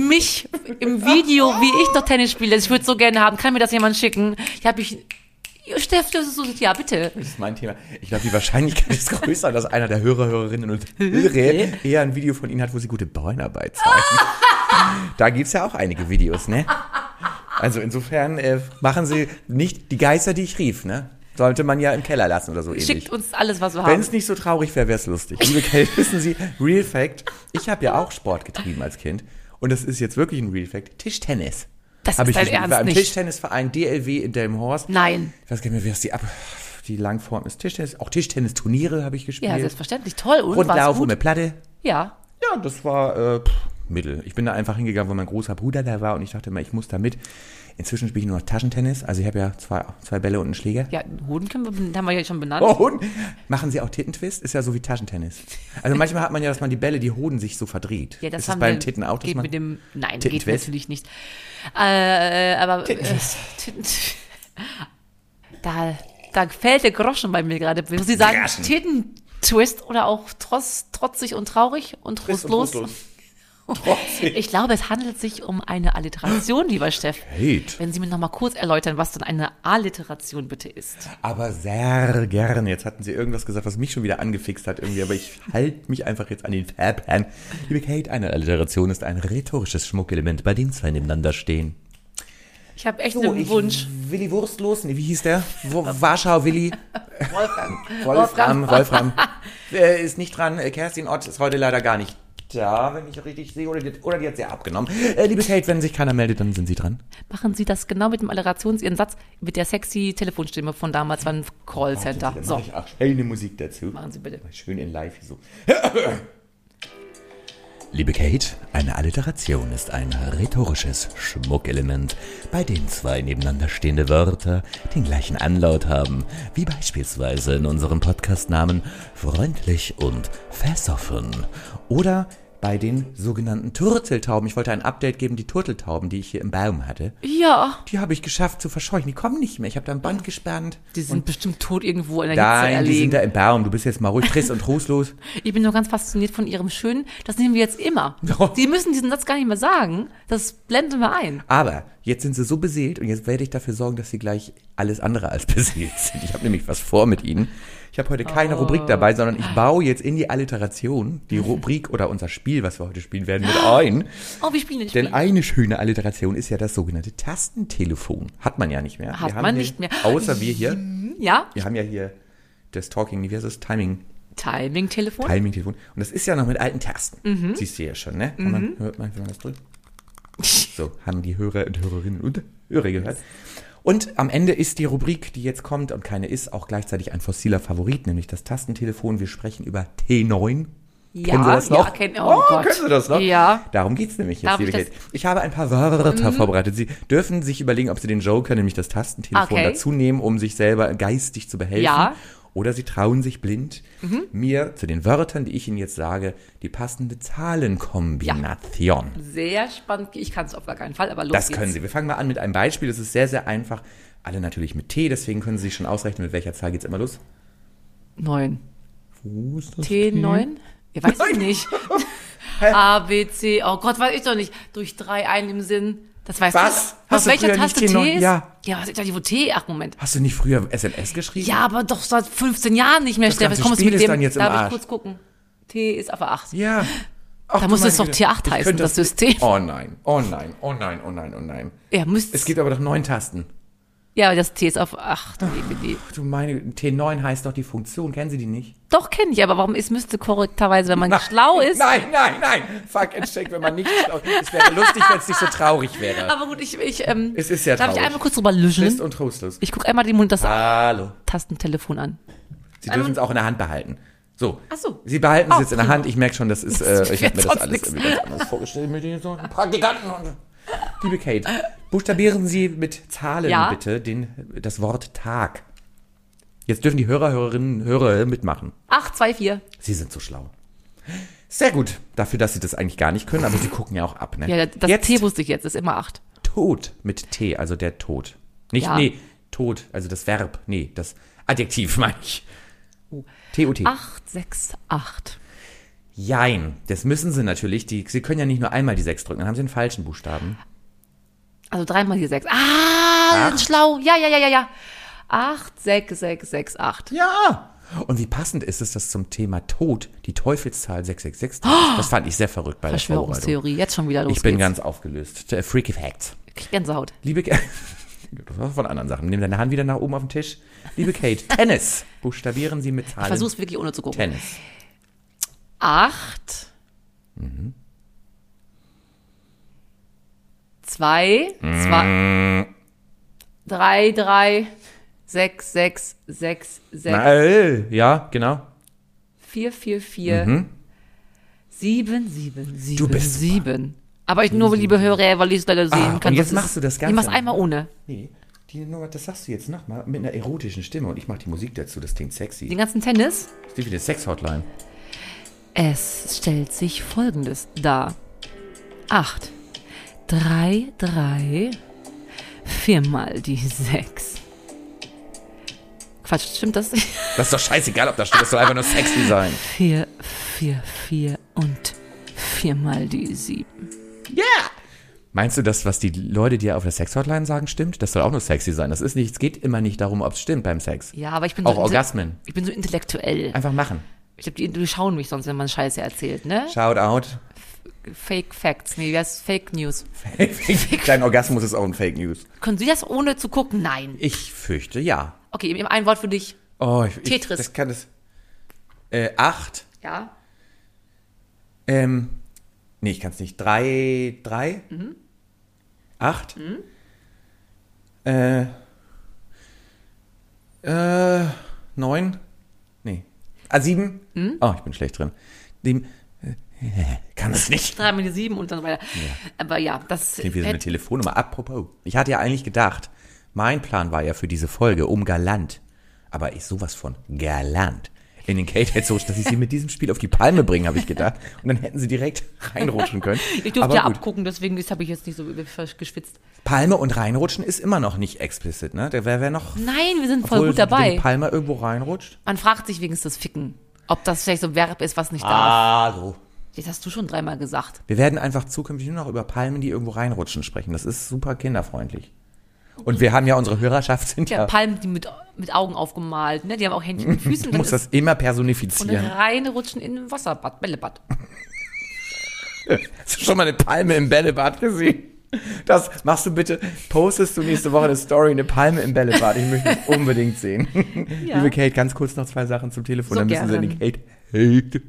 mich im Video, wie ich noch Tennis spiele, ich würde so gerne haben. Kann mir das jemand schicken? Ich habe mich, Steff, das ist so, ja, bitte. Das ist mein Thema. Ich glaube, die Wahrscheinlichkeit ist größer, dass einer der Hörer, Hörerinnen und Hörer eher ein Video von Ihnen hat, wo Sie gute Bauernarbeit zeigen. da gibt's ja auch einige Videos, ne? Also insofern äh, machen Sie nicht die Geister, die ich rief, ne? Sollte man ja im Keller lassen oder so ähnlich. Schickt uns alles, was wir Wenn haben. es nicht so traurig wäre, wäre es lustig. Liebe Kate, wissen Sie, Real Fact, ich habe ja auch Sport getrieben als Kind. Und das ist jetzt wirklich ein Real Fact. Tischtennis. Das Hab ist dein gespielt. Ernst war im nicht. Tischtennisverein DLW in Delmenhorst. Nein. Ich weiß gar nicht mehr, wie das die, Ab die Langform ist. Tischtennis, auch Tischtennisturniere habe ich gespielt. Ja, selbstverständlich. Toll. Und Rundlauf eine Platte. Ja. Ja, das war äh, pff, Mittel. Ich bin da einfach hingegangen, weil mein großer Bruder da war und ich dachte immer, ich muss da mit. Inzwischen spiele ich nur noch Taschentennis. Also ich habe ja zwei, zwei Bälle und einen Schläger. Ja, Hoden können wir, ben- haben wir ja schon benannt. Oh, und machen Sie auch Tittentwist? Ist ja so wie Taschentennis. Also manchmal hat man ja, dass man die Bälle, die Hoden sich so verdreht. Ja, das ist haben beim wir, Titten auch, dass geht mit dem, nein, geht Tittentwist? natürlich nicht. Äh, aber, äh, Tittentwist. Titten, da, da fällt der Groschen bei mir gerade. Sie sagen, Groschen. Tittentwist oder auch trotz, trotzig und traurig und trostlos. Trotzig. Ich glaube, es handelt sich um eine Alliteration, lieber Steff. Kate. Wenn Sie mir noch mal kurz erläutern, was denn eine Alliteration bitte ist. Aber sehr gerne. Jetzt hatten Sie irgendwas gesagt, was mich schon wieder angefixt hat irgendwie, aber ich halte mich einfach jetzt an den Fairplan. Liebe Kate, eine Alliteration ist ein rhetorisches Schmuckelement, bei dem zwei nebeneinander stehen. Ich habe echt So, einen Wunsch. Willi Wurstlos, nee, wie hieß der? Wo, Warschau Willi. Wolfgang. Wolfram, Wolfram. Äh, ist nicht dran. Kerstin Ott ist heute leider gar nicht da, wenn ich richtig sehe. Oder die, oder die hat sie abgenommen. Äh, liebe Kate, wenn sich keiner meldet, dann sind Sie dran. Machen Sie das genau mit dem Alliterations, Ihren Satz mit der sexy Telefonstimme von damals beim Callcenter. Dann So, mache ich auch schöne Musik dazu. machen Sie bitte. Schön in live so. Liebe Kate, eine Alliteration ist ein rhetorisches Schmuckelement, bei dem zwei nebeneinander stehende Wörter den gleichen Anlaut haben, wie beispielsweise in unserem Podcastnamen freundlich und versoffen oder bei den sogenannten Turteltauben. Ich wollte ein Update geben, die Turteltauben, die ich hier im Baum hatte. Ja, Die habe ich geschafft zu verscheuchen. Die kommen nicht mehr. Ich habe da ein Band gespannt. die sind bestimmt tot irgendwo in der Hitze Nein, die sind erlegen. da im Baum. Du bist jetzt mal ruhig, friss und trostlos. Ich bin nur ganz fasziniert von ihrem Schönen. Das nehmen wir jetzt immer. Die müssen diesen Satz gar nicht mehr sagen. Das blenden wir ein. Aber jetzt sind sie so beseelt und jetzt werde ich dafür sorgen, dass sie gleich alles andere als beseelt sind. Ich habe nämlich was vor mit ihnen. Ich habe heute keine Rubrik dabei, sondern ich baue jetzt in die Alliteration die Rubrik oder unser Spiel, was wir heute spielen werden, mit ein. Oh, wir spielen nicht. Denn eine schöne Alliteration ist ja das sogenannte Tastentelefon. Hat man ja nicht mehr. Hat man nicht mehr. Außer wir hier. Ja, Wir haben ja hier das Talking, wie heißt das? Timing. Timing-Telefon. Timing-Telefon. Und das ist ja noch mit alten Tasten. Mhm. Siehst du ja schon, ne? Kann man, hört man, wenn man das drückt. So, haben die Hörer und Hörerinnen und Hörer gehört. Und am Ende ist die Rubrik, die jetzt kommt und keine ist, auch gleichzeitig ein fossiler Favorit, nämlich das Tastentelefon. Wir sprechen über T9. Ja, kennen Sie das noch? ja, kenn- oh Gott. kennen Sie das noch? Ja. Darum geht's nämlich jetzt, Darf liebe ich Mhm. Ich habe ein paar Wörter vorbereitet. Sie dürfen sich überlegen, ob Sie den Joker, nämlich das Tastentelefon, Okay. dazu nehmen, um sich selber geistig zu behelfen. Ja. Mhm. Oder Sie trauen sich blind, mir zu den Wörtern, die ich Ihnen jetzt sage, die passende Zahlenkombination. Sehr spannend. Ich kann es auf gar keinen Fall, aber los Das geht's. können Sie. Wir fangen mal an mit einem Beispiel. Das ist sehr, sehr einfach. Alle natürlich mit T, deswegen können Sie sich schon ausrechnen, mit welcher Zahl geht's immer los. Neun. Wo ist das T9? Ja, weiß ich nicht. A, B, C. Oh Gott, weiß ich doch nicht. Durch drei ein im Sinn. Das weißt Was? du. Auf welcher Taste T9? T ist? Ja. Ja, was ist da die wo T? Ach, Moment. Hast du nicht früher SMS geschrieben? Ja, aber doch seit 15 Jahren nicht mehr, Das Stefan. Spiel mit ist dem? dann jetzt im Darf ich Arsch. kurz gucken? T ist auf der 8. Ja. Ach, Da muss es doch Güte. T8 Ich heißen, könnte das System. Oh nein, oh nein, oh nein, oh nein, oh nein, oh nein. Ja, müsste Es gibt aber doch neun Tasten. Ja, das T ist auf 8. EBD. Du meine, T9 heißt doch die Funktion, kennen Sie die nicht? Doch, kenne ich, aber warum ist, müsste korrekterweise, wenn man schlau ist. Nein, nein, nein. Fuck and shake, wenn man nicht schlau ist. Es wäre lustig, wenn es nicht so traurig wäre. Aber gut, ich, ich, ähm, Es ist sehr darf ich traurig. einmal kurz drüber löschen? und trostlos. Ich gucke einmal die Mund das Hallo. Tastentelefon an. Sie dürfen es auch in der Hand behalten. So. Ach so. Sie behalten es jetzt in der. Hand. Ich merke schon, das ist, äh, ich habe mir das alles irgendwie ganz anders vorgestellt mit den so Praktikanten. Und, liebe Kate, buchstabieren Sie mit Zahlen Ja. bitte den, das Wort Tag. Jetzt dürfen die Hörer, Hörerinnen, Hörer mitmachen. 8, 2, 4. Sie sind so schlau. Sehr gut. Dafür, dass Sie das eigentlich gar nicht können, aber Sie gucken ja auch ab, ne? Ja, das Jetzt T wusste ich jetzt, ist immer 8. Tod mit T, also der Tod. Nicht, Ja. nee, Tod, also das Verb, nee, das Adjektiv meine ich. Oh. T-O-T. 8, 6, 8. Jein. Das müssen Sie natürlich. Die, Sie können ja nicht nur einmal die 6 drücken, dann haben Sie den falschen Buchstaben. Also dreimal die 6. Ah, Acht. schlau. Ja, ja, ja, ja, ja. 8, 6, 6, 6, 8. Ja. Und wie passend ist es, dass zum Thema Tod die Teufelszahl 666 drin ist. Das fand ich sehr verrückt bei der. Verschwörungstheorie. Jetzt schon wieder los Ich bin geht's. ganz aufgelöst. Äh, Freaky Facts. Gänsehaut. Liebe war von anderen Sachen. Nimm deine Hand wieder nach oben auf den Tisch. Liebe Kate, Tennis. Buchstabieren Sie mit Zahlen. Ich versuch's wirklich ohne zu gucken. Tennis. 8. Mhm. 2, 2, 3, 3, 6, 6, 6, 6, Na, äh, ja, genau. 4, 4, 4, 7, 7, 7, Mhm. Du bist super. 7. Aber ich nur, liebe Hörer, weil ich es leider sehen Ah, kann. und jetzt machst du das Ich Ganze. mach's einmal ohne. Nee, die Nummer, das sagst du jetzt nochmal mit einer erotischen Stimme und ich mache die Musik dazu, das klingt sexy. Den ganzen Tennis. Das ist wie eine Sex-Hotline. Es stellt sich folgendes dar. 8, 3, 3, 4 mal die 6. Quatsch, stimmt das? Das ist doch scheißegal, ob das steht, das soll einfach nur sexy sein. 4, 4, 4 und 4 mal die 7. Meinst du, das, was die Leute dir auf der Sex-Hotline sagen, stimmt? Das soll auch nur sexy sein. Das ist nicht, es geht immer nicht darum, ob es stimmt beim Sex. Ja, aber ich bin Auch so, Orgasmen. ich bin so intellektuell. Einfach machen. Ich glaube, die, die schauen mich sonst, wenn man Scheiße erzählt, ne? Shout out. Fake Facts, nee, wie heißt Fake News. Dein Orgasmus ist auch ein Fake News. Können Sie das ohne zu gucken? Nein. Ich fürchte, ja. Okay, ein Wort für dich. Oh, ich, ich, Tetris. Das kann es. Äh, acht. Ja. Ähm, nee, ich kann es nicht. Drei, drei? Mhm. Acht? Äh, äh, neun? Nee. Ah, sieben? Mhm. Oh, ich bin schlecht drin. Sieben. Äh, kann es nicht. Drei die sieben und dann weiter. Aber ja, das Klingt wie so eine Telefonnummer. Apropos. Ich hatte ja eigentlich gedacht, mein Plan war ja für diese Folge um galant. Aber ich sowas von galant. in den Kate so, dass ich sie mit diesem Spiel auf die Palme bringe, habe ich gedacht. Und dann hätten sie direkt reinrutschen können. Ich durfte ja abgucken, deswegen habe ich jetzt nicht so geschwitzt. Palme und reinrutschen ist immer noch nicht explicit, ne? Der wäre wär noch Nein, wir sind voll gut dabei. Wenn Palme irgendwo reinrutscht. Man fragt sich wenigstens das Ficken. Ob das vielleicht so ein Verb ist, was nicht darf. Ah, so. Das hast du schon dreimal gesagt. Wir werden einfach zukünftig nur noch über Palmen, die irgendwo reinrutschen, sprechen. Das ist super kinderfreundlich. Und wir haben ja unsere Hörerschaft sind Ja, ja, Palmen, die mit, mit Augen aufgemalt, ne? Die haben auch Händchen und Füßen. du musst das immer und personifizieren. reinrutschen in ein Wasserbad, Bällebad. Hast du schon mal eine Palme im Bällebad gesehen? Das machst du bitte, postest du nächste Woche eine Story, eine Palme im Bällebad. Ich möchte es unbedingt sehen. Ja. Liebe Kate, ganz kurz noch zwei Sachen zum Telefon, So dann müssen sie in gern. die Kate Kate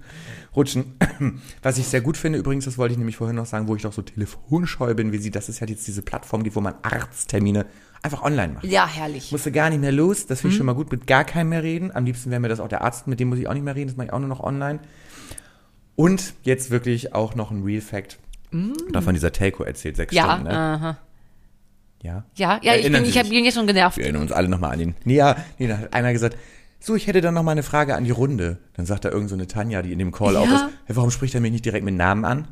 rutschen. Was ich sehr gut finde, übrigens, das wollte ich nämlich vorhin noch sagen, wo ich doch so telefonscheu bin, wie sie, dass es ja jetzt diese Plattform gibt, wo man Arzttermine einfach online macht. Ja, herrlich. Musste gar nicht mehr los, das finde ich schon mal gut, mit gar keinem mehr reden. Am liebsten wäre mir das auch der Arzt, mit dem muss ich auch nicht mehr reden, das mache ich auch nur noch online. Und jetzt wirklich auch noch ein Real Fact. Da von dieser Telco erzählt, sechs. Ja, Stunden, ne? aha. Ja. ja, ja, ich Erinnern bin, ich habe sich? ihn jetzt schon genervt. Wir erinnern uns alle nochmal an den. Nee, ja, nee, da hat einer gesagt, so, ich hätte dann noch mal eine Frage an die Runde. Dann sagt da irgend so eine Tanja, die in dem Call auch Ja. ist, hey, warum spricht er mich nicht direkt mit Namen an?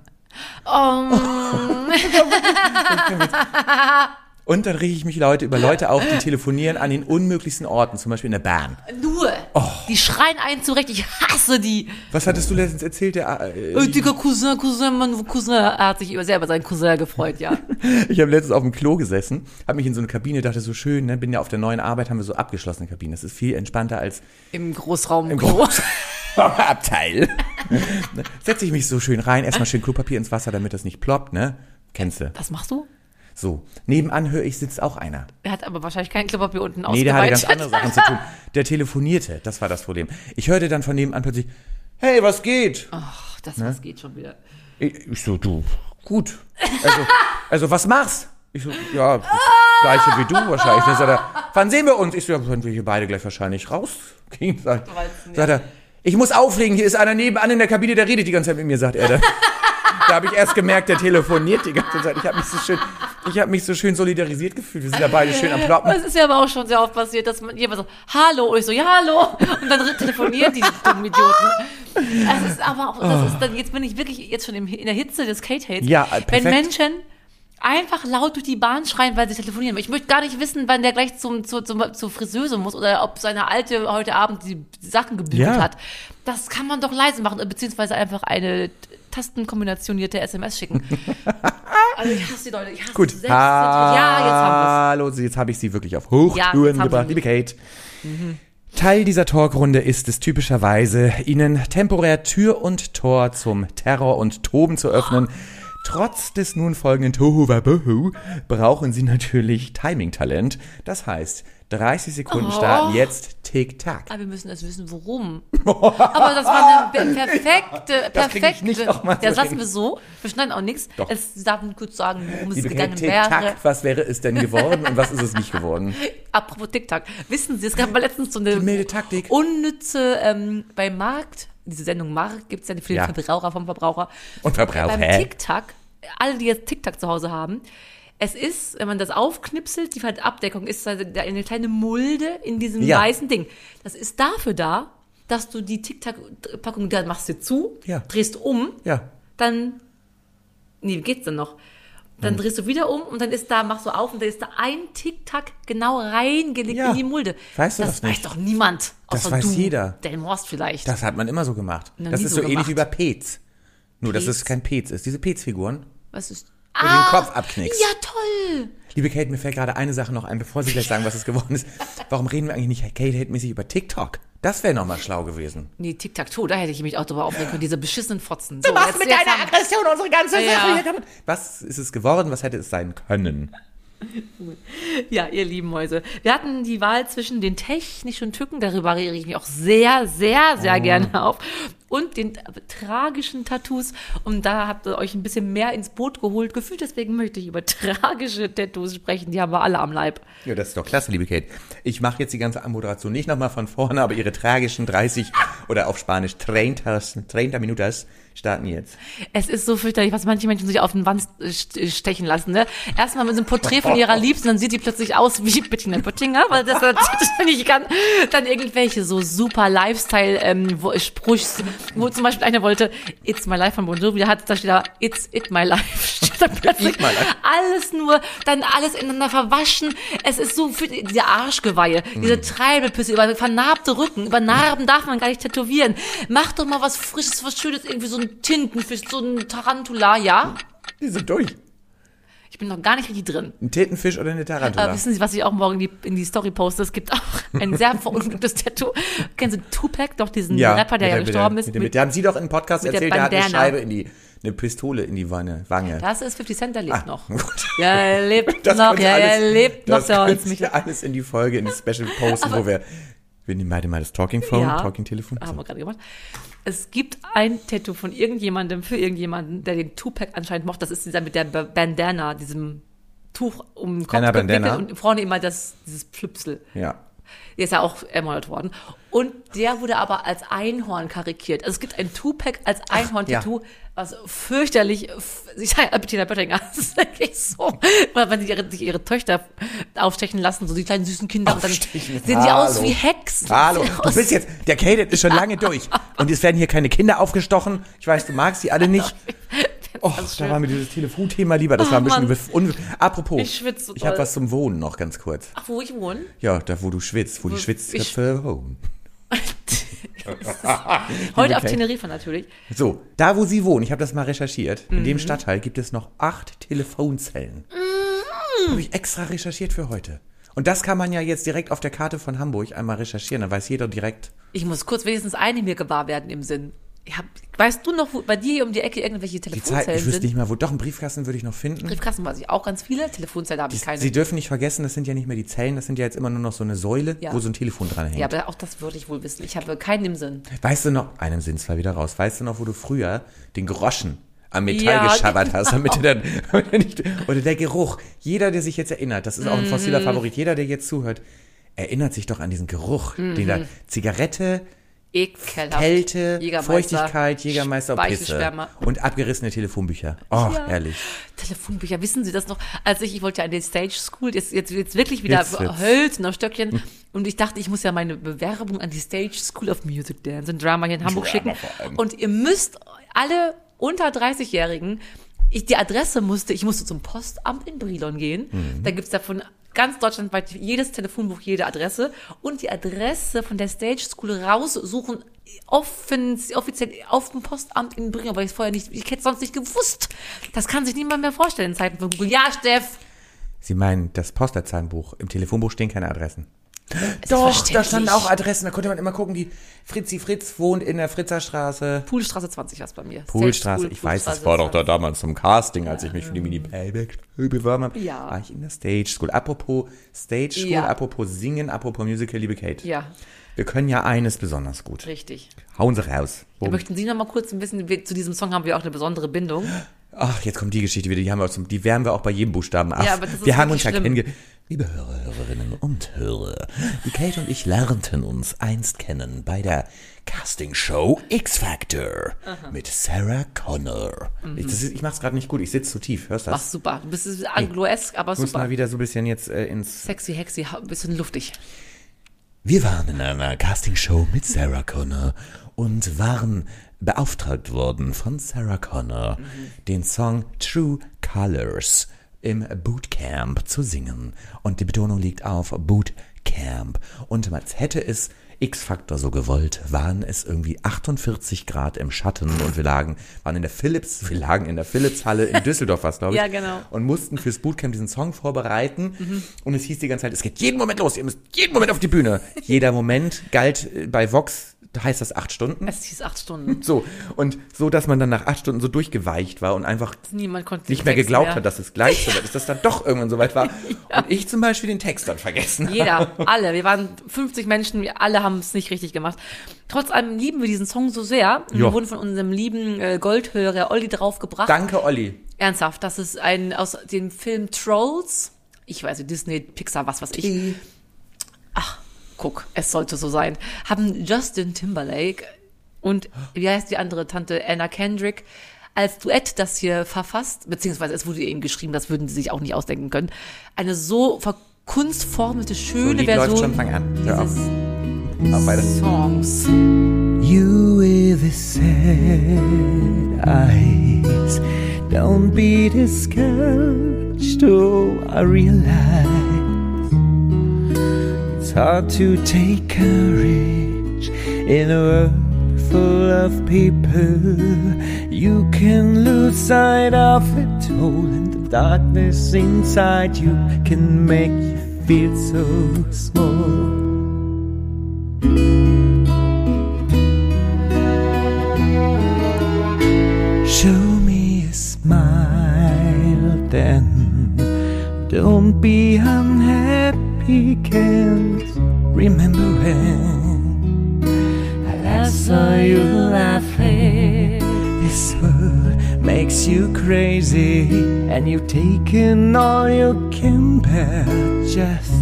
Oh, Und dann rege ich mich Leute über Leute auf, die telefonieren an den unmöglichsten Orten, zum Beispiel in der Bahn. nur. Oh. Die schreien einen zurecht. Ich hasse die. Was hattest du letztens erzählt? Der, äh, Äh, Digga, Cousin, Cousin, Mann, Cousin. Er hat sich über, sehr über seinen Cousin gefreut, ja. Ich habe letztens auf dem Klo gesessen, habe mich in so eine Kabine, dachte so schön, ne, bin ja auf der neuen Arbeit, haben wir so abgeschlossene Kabinen. Das ist viel entspannter als Im Großraum. im Abteil. Setze ich mich so schön rein, erstmal schön Klopapier ins Wasser, damit das nicht ploppt, ne? Kennst du? Was machst du? So. Nebenan höre ich, sitzt auch einer. Er hat aber wahrscheinlich kein Klopapier unten Nee, der hatte ganz andere Sachen zu tun. Der telefonierte, das war das Problem. Ich hörte dann von nebenan plötzlich, hey, was geht? Ach, das Ne? was geht schon wieder. Ich, ich so, du, gut. Also, also was machst? Ich so, ja, das gleiche wie du wahrscheinlich. Dann sagt er, wann sehen wir uns? Ich so, ja, wenn wir hier beide gleich wahrscheinlich rausgehen. Sagt, sagt er, ich muss auflegen, hier ist einer nebenan in der Kabine, der redet die ganze Zeit mit mir, sagt er dann. Da habe ich erst gemerkt, der telefoniert die ganze Zeit. Ich habe mich so schön, ich habe mich so schön solidarisiert gefühlt. Wir sind da beide schön am Ploppen. Es ist ja aber auch schon sehr oft passiert, dass man jemand so, hallo, und ich so, ja, hallo. Und dann telefonieren die dummen Idioten. Es ist aber auch, das ist dann, jetzt bin ich wirklich jetzt schon im, in der Hitze des Kate-Hates. Ja, äh, Wenn perfekt. Menschen einfach laut durch die Bahn schreien, weil sie telefonieren. Ich möchte gar nicht wissen, wann der gleich zum, zu, zum, zur Friseuse muss oder ob seine Alte heute Abend die Sachen gebügelt Ja. hat. Das kann man doch leise machen, beziehungsweise einfach eine tastenkombinationierte SMS schicken. also ich hasse die Leute, ich hasse Gut. Selbst Ja, jetzt haben Hallo, jetzt habe ich sie wirklich auf Ja, Hochtouren haben gebracht. Liebe Kate. Teil dieser Talkrunde ist es typischerweise, Ihnen temporär Tür und Tor zum Terror und Toben zu öffnen. Trotz des nun folgenden Tohuwabohu brauchen Sie natürlich Timing-Talent. Das heißt, 30 Sekunden Oh. starten jetzt Tick-Tack. Aber wir müssen erst wissen, worum. Aber das war eine per- perfekte, Das krieg ich perfekte. nicht noch mal so das lassen hin. wir so. Wir schneiden auch nichts. Doch. Es darf kurz sagen, worum es Liebe gegangen wäre. Tick-Tack, was wäre es denn geworden und was ist es nicht geworden? Apropos TikTok. Wissen Sie, es gab mal letztens so eine milde Taktik. unnütze, ähm, beim Markt, diese Sendung Markt gibt es ja für den Ja. Verbraucher vom Verbraucher. Und Verbraucher. Beim TikTok, alle, die jetzt TikTok zu Hause haben, es ist, wenn man das aufknipselt, die Abdeckung ist also eine kleine Mulde in diesem Ja. weißen Ding. Das ist dafür da, dass du die TikTok-Packung, da machst du zu, Ja. drehst um, Ja. dann, nee, wie geht's denn noch? Dann drehst du wieder um und dann ist da, machst du auf und dann ist da ein Tic-Tac genau reingelegt Ja. in die Mulde. Weißt du das das nicht? weiß doch niemand. Das weiß du, jeder. Delmhorst vielleicht. Das hat man immer so gemacht. Das ist so so, ähnlich wie bei Pez. Nur, dass Pez? es kein Pez ist. Diese Pez-Figuren. Was ist? Du den Kopf abknickst. Ja, toll. Liebe Kate, mir fällt gerade eine Sache noch ein, bevor Sie gleich sagen, was es geworden ist. Warum reden wir eigentlich nicht Kate-Hate-mäßig über TikTok? Das wäre nochmal schlau gewesen. Nee, Tic-Tac-Toe, da hätte ich mich auch drüber aufregen können, diese beschissenen Fotzen. So, jetzt- mit jetzt deiner haben- Aggression unsere ganze Ja. Sache hier kaputt. Was ist es geworden? Was hätte es sein können? Ja, ihr lieben Mäuse. Wir hatten die Wahl zwischen den technischen Tücken, darüber rege ich mich auch sehr, sehr, sehr gerne auf, und den tragischen Tattoos. Und da habt ihr euch ein bisschen mehr ins Boot geholt gefühlt. Deswegen möchte ich über tragische Tattoos sprechen. Die haben wir alle am Leib. Ja, das ist doch klasse, liebe Kate. Ich mache jetzt die ganze Moderation nicht nochmal von vorne, aber Ihre tragischen 30 oder auf Spanisch 30, 30 Minutas starten jetzt. Es ist so fürchterlich, was manche Menschen sich auf den Wand stechen lassen. Ne? Erstmal mit so einem Porträt von ihrer Liebsten, dann sieht die plötzlich aus wie Bettina Böttinger, weil das, nicht kann. Dann irgendwelche so super Lifestyle-Sprüchs, ähm, wo zum Beispiel einer wollte, It's my life von Bon Jovi, da hat da steht da, It's it my life. Steht da plötzlich alles nur, dann alles ineinander verwaschen. Es ist so, für diese Arschgeweihe, diese Treibelpüsse, über vernarbte Rücken, über Narben darf man gar nicht tätowieren. Mach doch mal was Frisches, was Schönes, irgendwie so ein Tintenfisch, so ein Tarantula, ja? Die sind durch. Ich bin noch gar nicht richtig drin. Ein Tintenfisch oder eine Tarantula? Aber wissen Sie, was ich auch morgen in die, in die Story poste? Es gibt auch ein sehr verunglücktes Tattoo. Kennen Sie Tupac, doch diesen ja, Rapper, der ja der- gestorben mit ist? der, mit mit- der, haben Sie doch im Podcast mit der erzählt, der hat eine. Scheibe in die, eine Pistole in die Wange. Wange. Das ist 50 Cent, der lebt Ah, noch. gut. Ja, er lebt Das noch, ja, er alles- lebt noch, das der Holzmichel. alles in die Folge, in die Special posten, wo wir, wir nehmen beide mal das Talking Phone, Ja. Talking Telefon. Haben wir gerade gemacht. Es gibt ein Tattoo von irgendjemandem für irgendjemanden, der den Tupac anscheinend mochte. Das ist dieser mit der Ba- Bandana, diesem Tuch um den Kopf Bandana? und vorne immer das, dieses Pflüpsel. Ja. Der ist ja auch ermordet worden. Und der wurde aber als Einhorn karikiert. Also es gibt ein Tupac als Einhorn-Tattoo, was fürchterlich, ich sage ja, Bettina Böttinger, das ist wirklich so. Wenn sie ihre, sich ihre Töchter aufstechen lassen, so die kleinen süßen Kinder, und dann sehen sie aus wie Hexen. Hallo, du bist jetzt, der Kate ist schon lange durch. Und es werden hier keine Kinder aufgestochen. Ich weiß, du magst die alle nicht. Oh, da war mir dieses Telefonthema lieber. Das Oh, war ein bisschen un Apropos, Ich schwitze so ich habe was zum Wohnen noch ganz kurz. Ach, wo ich wohne? Ja, da wo du schwitzt, wo die ich- Schwitzköpfe wohnen. Heute auf. Teneriffa natürlich. So, da wo sie wohnen, ich habe das mal recherchiert, in Mhm. dem Stadtteil gibt es noch acht Telefonzellen. Mhm. Habe ich extra recherchiert für heute. Und das kann man ja jetzt direkt auf der Karte von Hamburg einmal recherchieren, dann weiß jeder direkt. Ich muss kurz wenigstens eine mir gewahr werden im Sinn. Hab, weißt du noch, wo bei dir um die Ecke irgendwelche Die Zeit, Telefonzellen ich wüsste nicht mal, wo. Doch, einen Briefkasten würde ich noch finden. Briefkasten weiß ich auch ganz viele. Telefonzellen habe ich keine. Sie dürfen nicht vergessen, das sind ja nicht mehr die Zellen, das sind ja jetzt immer nur noch so eine Säule, Ja. wo so ein Telefon dran hängt. ja, aber auch das würde ich wohl wissen. Ich habe keinen im Sinn. Weißt du noch, einem sind zwar wieder raus, weißt du noch, wo du früher den Groschen am Metall Ja, geschabbert hast, damit du genau. dann, damit du nicht, oder der Geruch, jeder, der sich jetzt erinnert, das ist auch ein Mhm. fossiler Favorit, jeder, der jetzt zuhört, erinnert sich doch an diesen Geruch, den da, Zigarette, Ekelhaft. Kälte. Jägermeister, Feuchtigkeit, Jägermeister, Pisse und abgerissene Telefonbücher. Oh, Ja. herrlich. Telefonbücher, wissen Sie das noch? Als ich, ich wollte ja an die Stage School, jetzt, jetzt, jetzt wirklich wieder Jetzt auf Stöckchen. Und ich dachte, ich muss ja meine Bewerbung an die Stage School of Music Dance und Drama hier in Hamburg Drama schicken. Und ihr müsst alle unter 30-Jährigen, ich, die Adresse musste, ich musste zum Postamt in Brilon gehen. Mhm. Da gibt's davon ganz deutschlandweit jedes Telefonbuch, jede Adresse. Und die Adresse von der Stage School raussuchen, offen, offiziell auf dem Postamt in Brilon, weil ich es vorher nicht, ich hätte es sonst nicht gewusst. Das kann sich niemand mehr vorstellen in Zeiten von Google. Ja, Steff! Sie meinen das Postleitzahlenbuch. Im Telefonbuch stehen keine Adressen. Doch, da standen auch Adressen. Da konnte man immer gucken, die Fritzi Fritz wohnt in der Fritzerstraße. Poolstraße 20 was bei mir. Poolstraße, Stage ich School, weiß, das Poolstraße war doch da 20. damals zum Casting, als ich mich für die Mini Playback beworben habe. Ja. War ich in der Stage School. Apropos Stage School, Ja. apropos Singen, apropos Musical, liebe Kate. Ja, Wir können ja eines besonders gut. richtig. Hauen Sie raus. Wo- Möchten Sie noch mal kurz ein bisschen, wir, zu diesem Song haben wir auch eine besondere Bindung. Ach, jetzt kommt die Geschichte wieder. Die haben wir, zum, die wärmen wir auch bei jedem Buchstaben ab. Ja, aber das ist wir haben uns ja schlimm. kennengelernt. Liebe Hörer, Hörerinnen und Hörer, die Kate und ich lernten uns einst kennen bei der Castingshow X Factor mit Sarah Connor. Mhm. Ich, das ist, ich mach's gerade nicht gut, ich sitze zu tief. Hörst du Ach, das? super. Du bist angloesk, aber Ich muss super. mal wieder so ein bisschen jetzt äh, ins Sexy, hexy, ein bisschen luftig. Wir waren in einer Castingshow mit Sarah Connor und waren beauftragt worden von Sarah Connor, den Song True Colors im Bootcamp zu singen. Und die Betonung liegt auf Bootcamp. Und als hätte es X-Factor so gewollt, waren es irgendwie 48 Grad im Schatten und wir lagen, waren in der Philips, wir lagen in der Philips-Halle in Düsseldorf was, glaube ich. Ja, genau. Und mussten fürs Bootcamp diesen Song vorbereiten. Und es hieß die ganze Zeit, es geht jeden Moment los, ihr müsst jeden Moment auf die Bühne. Jeder Moment galt äh, bei Vox, heißt das acht Stunden. Es hieß acht Stunden. So, und so, dass man dann nach acht Stunden so durchgeweicht war und einfach Niemand konnte nicht mehr geglaubt mehr. hat, dass es gleich so weit ist, dass dann doch irgendwann so weit war. Und ich zum Beispiel den Text dann vergessen. Jeder, alle. Wir waren 50 Menschen, wir alle haben es nicht richtig gemacht. Trotz allem lieben wir diesen Song so sehr. Ja. Wir wurden von unserem lieben äh, Goldhörer Olli draufgebracht. Danke, Olli. Ernsthaft, das ist ein aus dem Film Trolls. Ich weiß nicht, Disney, Pixar, was weiß ich. Ach, guck, es sollte so sein. Haben Justin Timberlake und wie heißt die andere Tante Anna Kendrick als Duett das hier verfasst, beziehungsweise es wurde ihnen geschrieben, das würden sie sich auch nicht ausdenken können. Eine so verkunstformelte, schöne Lied läuft Version schon, fang an. Hör auf. weiter. Songs. You with the sad eyes, don't be discouraged. Oh, I realize hard to take courage in a world full of people. You can lose sight of it all, and the darkness inside you can make you feel so small. Show me a smile then. Don't be unhappy, can't remember when I saw you laughing. This world makes you crazy, and you've taken all you can bear. Just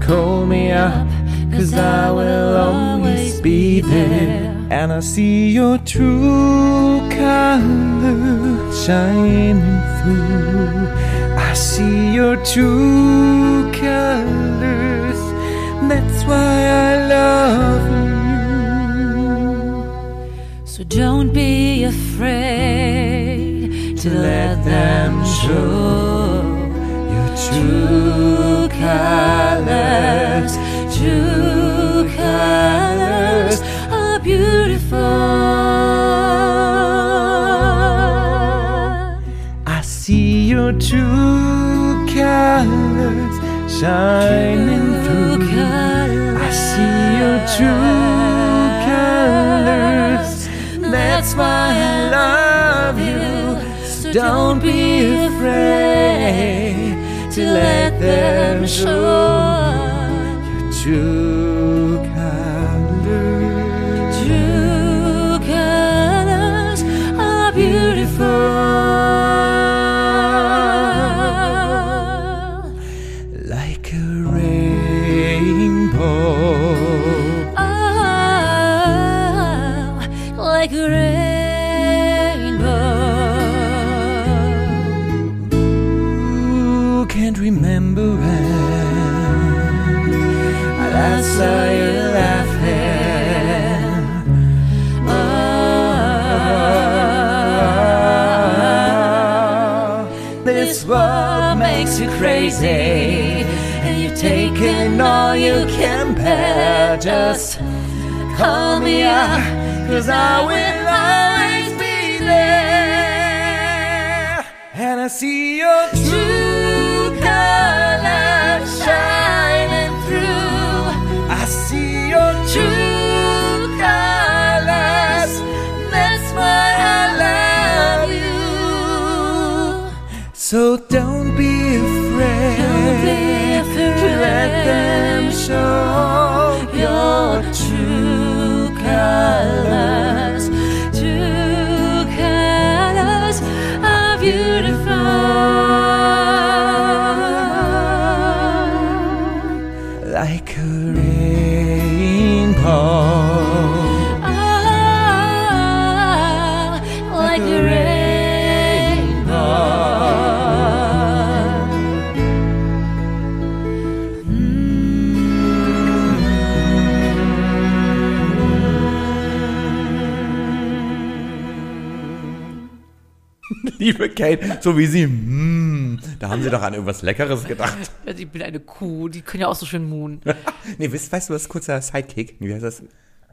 call me up, cause I will always be there. And I see your true colors shining through. I see your true colors. That's why I love you. So don't be afraid to let them show Your true colors. True colors are beautiful. I see your true colors shining through. Your true colors. That's why I love you. So don't be afraid to let them show your true and you've taken all you can bear. Just call me up, cause I will always be there. And I see your true Let them show. Kate, so wie sie, mm, da haben sie doch an irgendwas Leckeres gedacht. Ich bin eine Kuh, die können ja auch so schön muhen. nee, weißt, weißt du was, kurzer Sidekick, wie heißt das?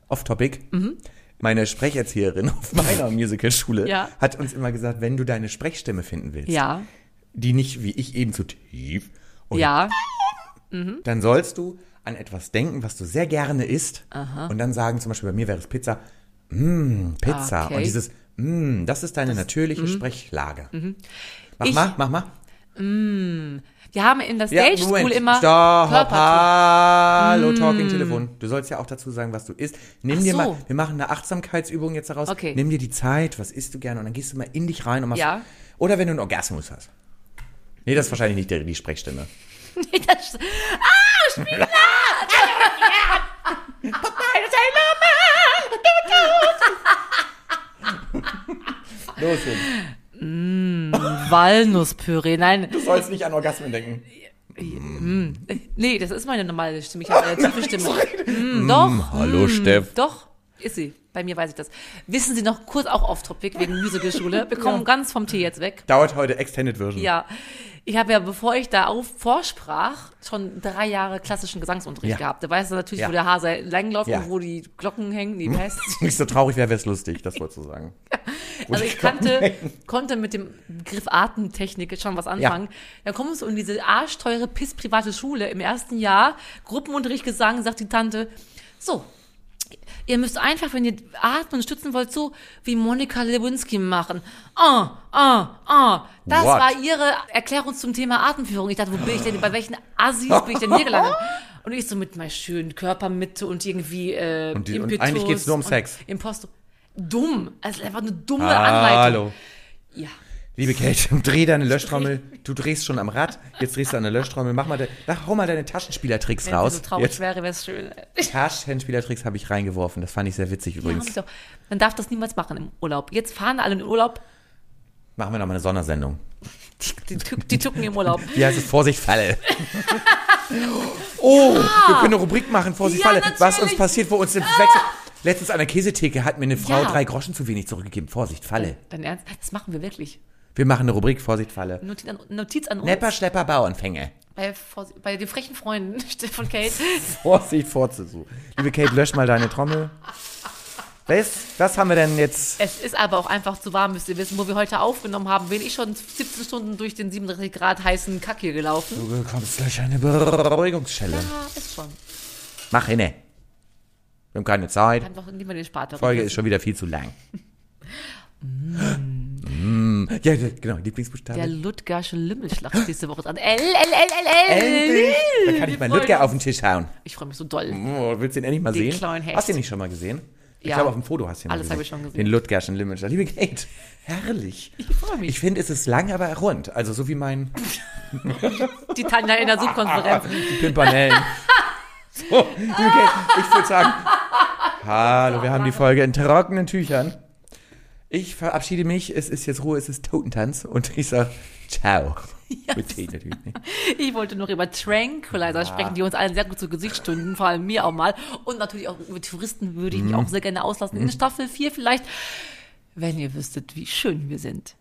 Off-Topic. Mhm. Meine Sprecherzieherin auf meiner Musicalschule Ja. hat uns immer gesagt, wenn du deine Sprechstimme finden willst, Ja, die nicht wie ich eben zu tief, und ja. dann sollst du an etwas denken, was du sehr gerne isst und dann sagen, zum Beispiel bei mir wäre es Pizza, mm, Pizza. Okay. Und dieses, mm, das ist deine natürliche Sprechlage. Mach mhm. Ich- mal, mach mal. Wir haben in der Stage School Moment. immer Stopp, Körperton. hallo, Talking Telefon. Du sollst ja auch dazu sagen, was du isst. Nimm Ach dir so. mal, wir machen eine Achtsamkeitsübung jetzt daraus. Okay. Nimm dir die Zeit, was isst du gerne und dann gehst du mal in dich rein und machst. Ja. Oder wenn du einen Orgasmus hast. Nee, das ist wahrscheinlich nicht die, die Sprechstimme. Das, ah, Spinat! Los jetzt. Walnusspüree. Nein, Du sollst nicht an Orgasmen denken. nee, das ist meine normale Stimme. Ich habe eine tiefe Stimme. Mm, doch. hallo, Steff. Doch, ist sie. Bei mir weiß ich das. Wissen Sie noch kurz auch off-topic wegen Musicalschule? Wir kommen ganz vom Tee jetzt weg. Dauert heute Extended Version. Ja. Ich habe ja, bevor ich da auf vorsprach, schon drei Jahre klassischen Gesangsunterricht Ja. gehabt. Da weißt du natürlich, Ja. wo der Hase lang läuft Ja. und wo die Glocken hängen, die Pest. Nicht so traurig wäre, wäre es lustig, das wolltest du sagen. Also ich kannte, konnte mit dem Begriff Artentechnik schon was anfangen. Dann kommst du in diese arschteure, pissprivate Schule im ersten Jahr, Gruppenunterricht Gesang, sagt die Tante, so, ihr müsst einfach, wenn ihr atmen und stützen wollt, so wie Monika Lewinsky machen. Ah, ah, ah. Das What? war ihre Erklärung zum Thema Atemführung. Ich dachte, wo bin ich denn, bei welchen Assis bin ich denn hier gelandet? Und ich so mit meiner schönen Körpermitte und irgendwie äh, Und die- und eigentlich geht's nur um Sex. Imposto. Dumm. Also einfach eine dumme Anleitung. Hallo. Ja. Liebe Kate, dreh deine Löschtrommel. Du drehst schon am Rad, jetzt drehst du an der Löschtrommel. Mach mal, de, ach, hau mal deine Taschenspielertricks Wenn raus. sie so traurig Jetzt, wäre, wäre es schön. Taschenspielertricks habe ich reingeworfen. Das fand ich sehr witzig Ja, übrigens. doch. Man darf das niemals machen im Urlaub. Jetzt fahren alle in den Urlaub. Machen wir noch mal eine Sondersendung. Die, die, die tucken im Urlaub. Wie heißt es? Vorsicht, Falle. oh, wir können eine Rubrik machen, Vorsicht, Ja, Falle. Was uns natürlich. passiert, wo uns im Wechsel. Letztens an der Käsetheke hat mir eine Frau Ja. drei Groschen zu wenig zurückgegeben. Vorsicht, Falle. Dein Ernst? Das machen wir wirklich. Wir machen eine Rubrik, Vorsicht, Falle. Notiz an, Notiz an uns. Nepper, Schlepper, Bauernfänge. Bei, bei den frechen Freunden von Kate. Vorsicht, vorzusuchen. Liebe Kate, lösch mal deine Trommel. Was, was haben wir denn jetzt? Es ist aber auch einfach zu warm, müsst ihr wissen. Wo wir heute aufgenommen haben, bin ich schon 17 Stunden durch den 37 Grad heißen Kack hier gelaufen. Du bekommst gleich eine Beruhigungsschelle. Ja, ist schon. Mach hinne. Wir haben keine Zeit. Einfach lieber den Spater. Die Folge ist schon wieder viel zu lang. Mm. Ja, genau, Lieblingsbuchstabe. Der Ludgersche Lümmelschlacht ist nächste Woche dran. L, L, L, L, L. Endlich! Da kann ich meinen Ludger auf den Tisch hauen. Ich freue mich so doll. Oh, willst du den endlich mal Den sehen? kleinen Hecht. Hast du den nicht schon mal gesehen? Ich Ja. glaube, auf dem Foto hast du ihn Alles habe ich schon gesehen. Den Ludgerschen Limmelschlag. Liebe Kate, herrlich. Ich freue mich. Ich finde, es ist lang, aber rund. Also so wie mein Die Tanja in der Subkonferenz. die Pimpanellen. so, Kate, ich würde sagen, hallo, wir haben die Folge in trockenen Tüchern. Ich verabschiede mich. Es ist jetzt Ruhe, es ist Totentanz. Und ich sage ciao. Mit T natürlich. ne? Ich wollte noch über Tranquilizer sprechen, die uns allen sehr gut zu Gesicht stunden, vor allem mir auch mal. Und natürlich auch über Touristen würde ich mich auch sehr gerne auslassen. In Staffel 4 vielleicht, wenn ihr wüsstet, wie schön wir sind.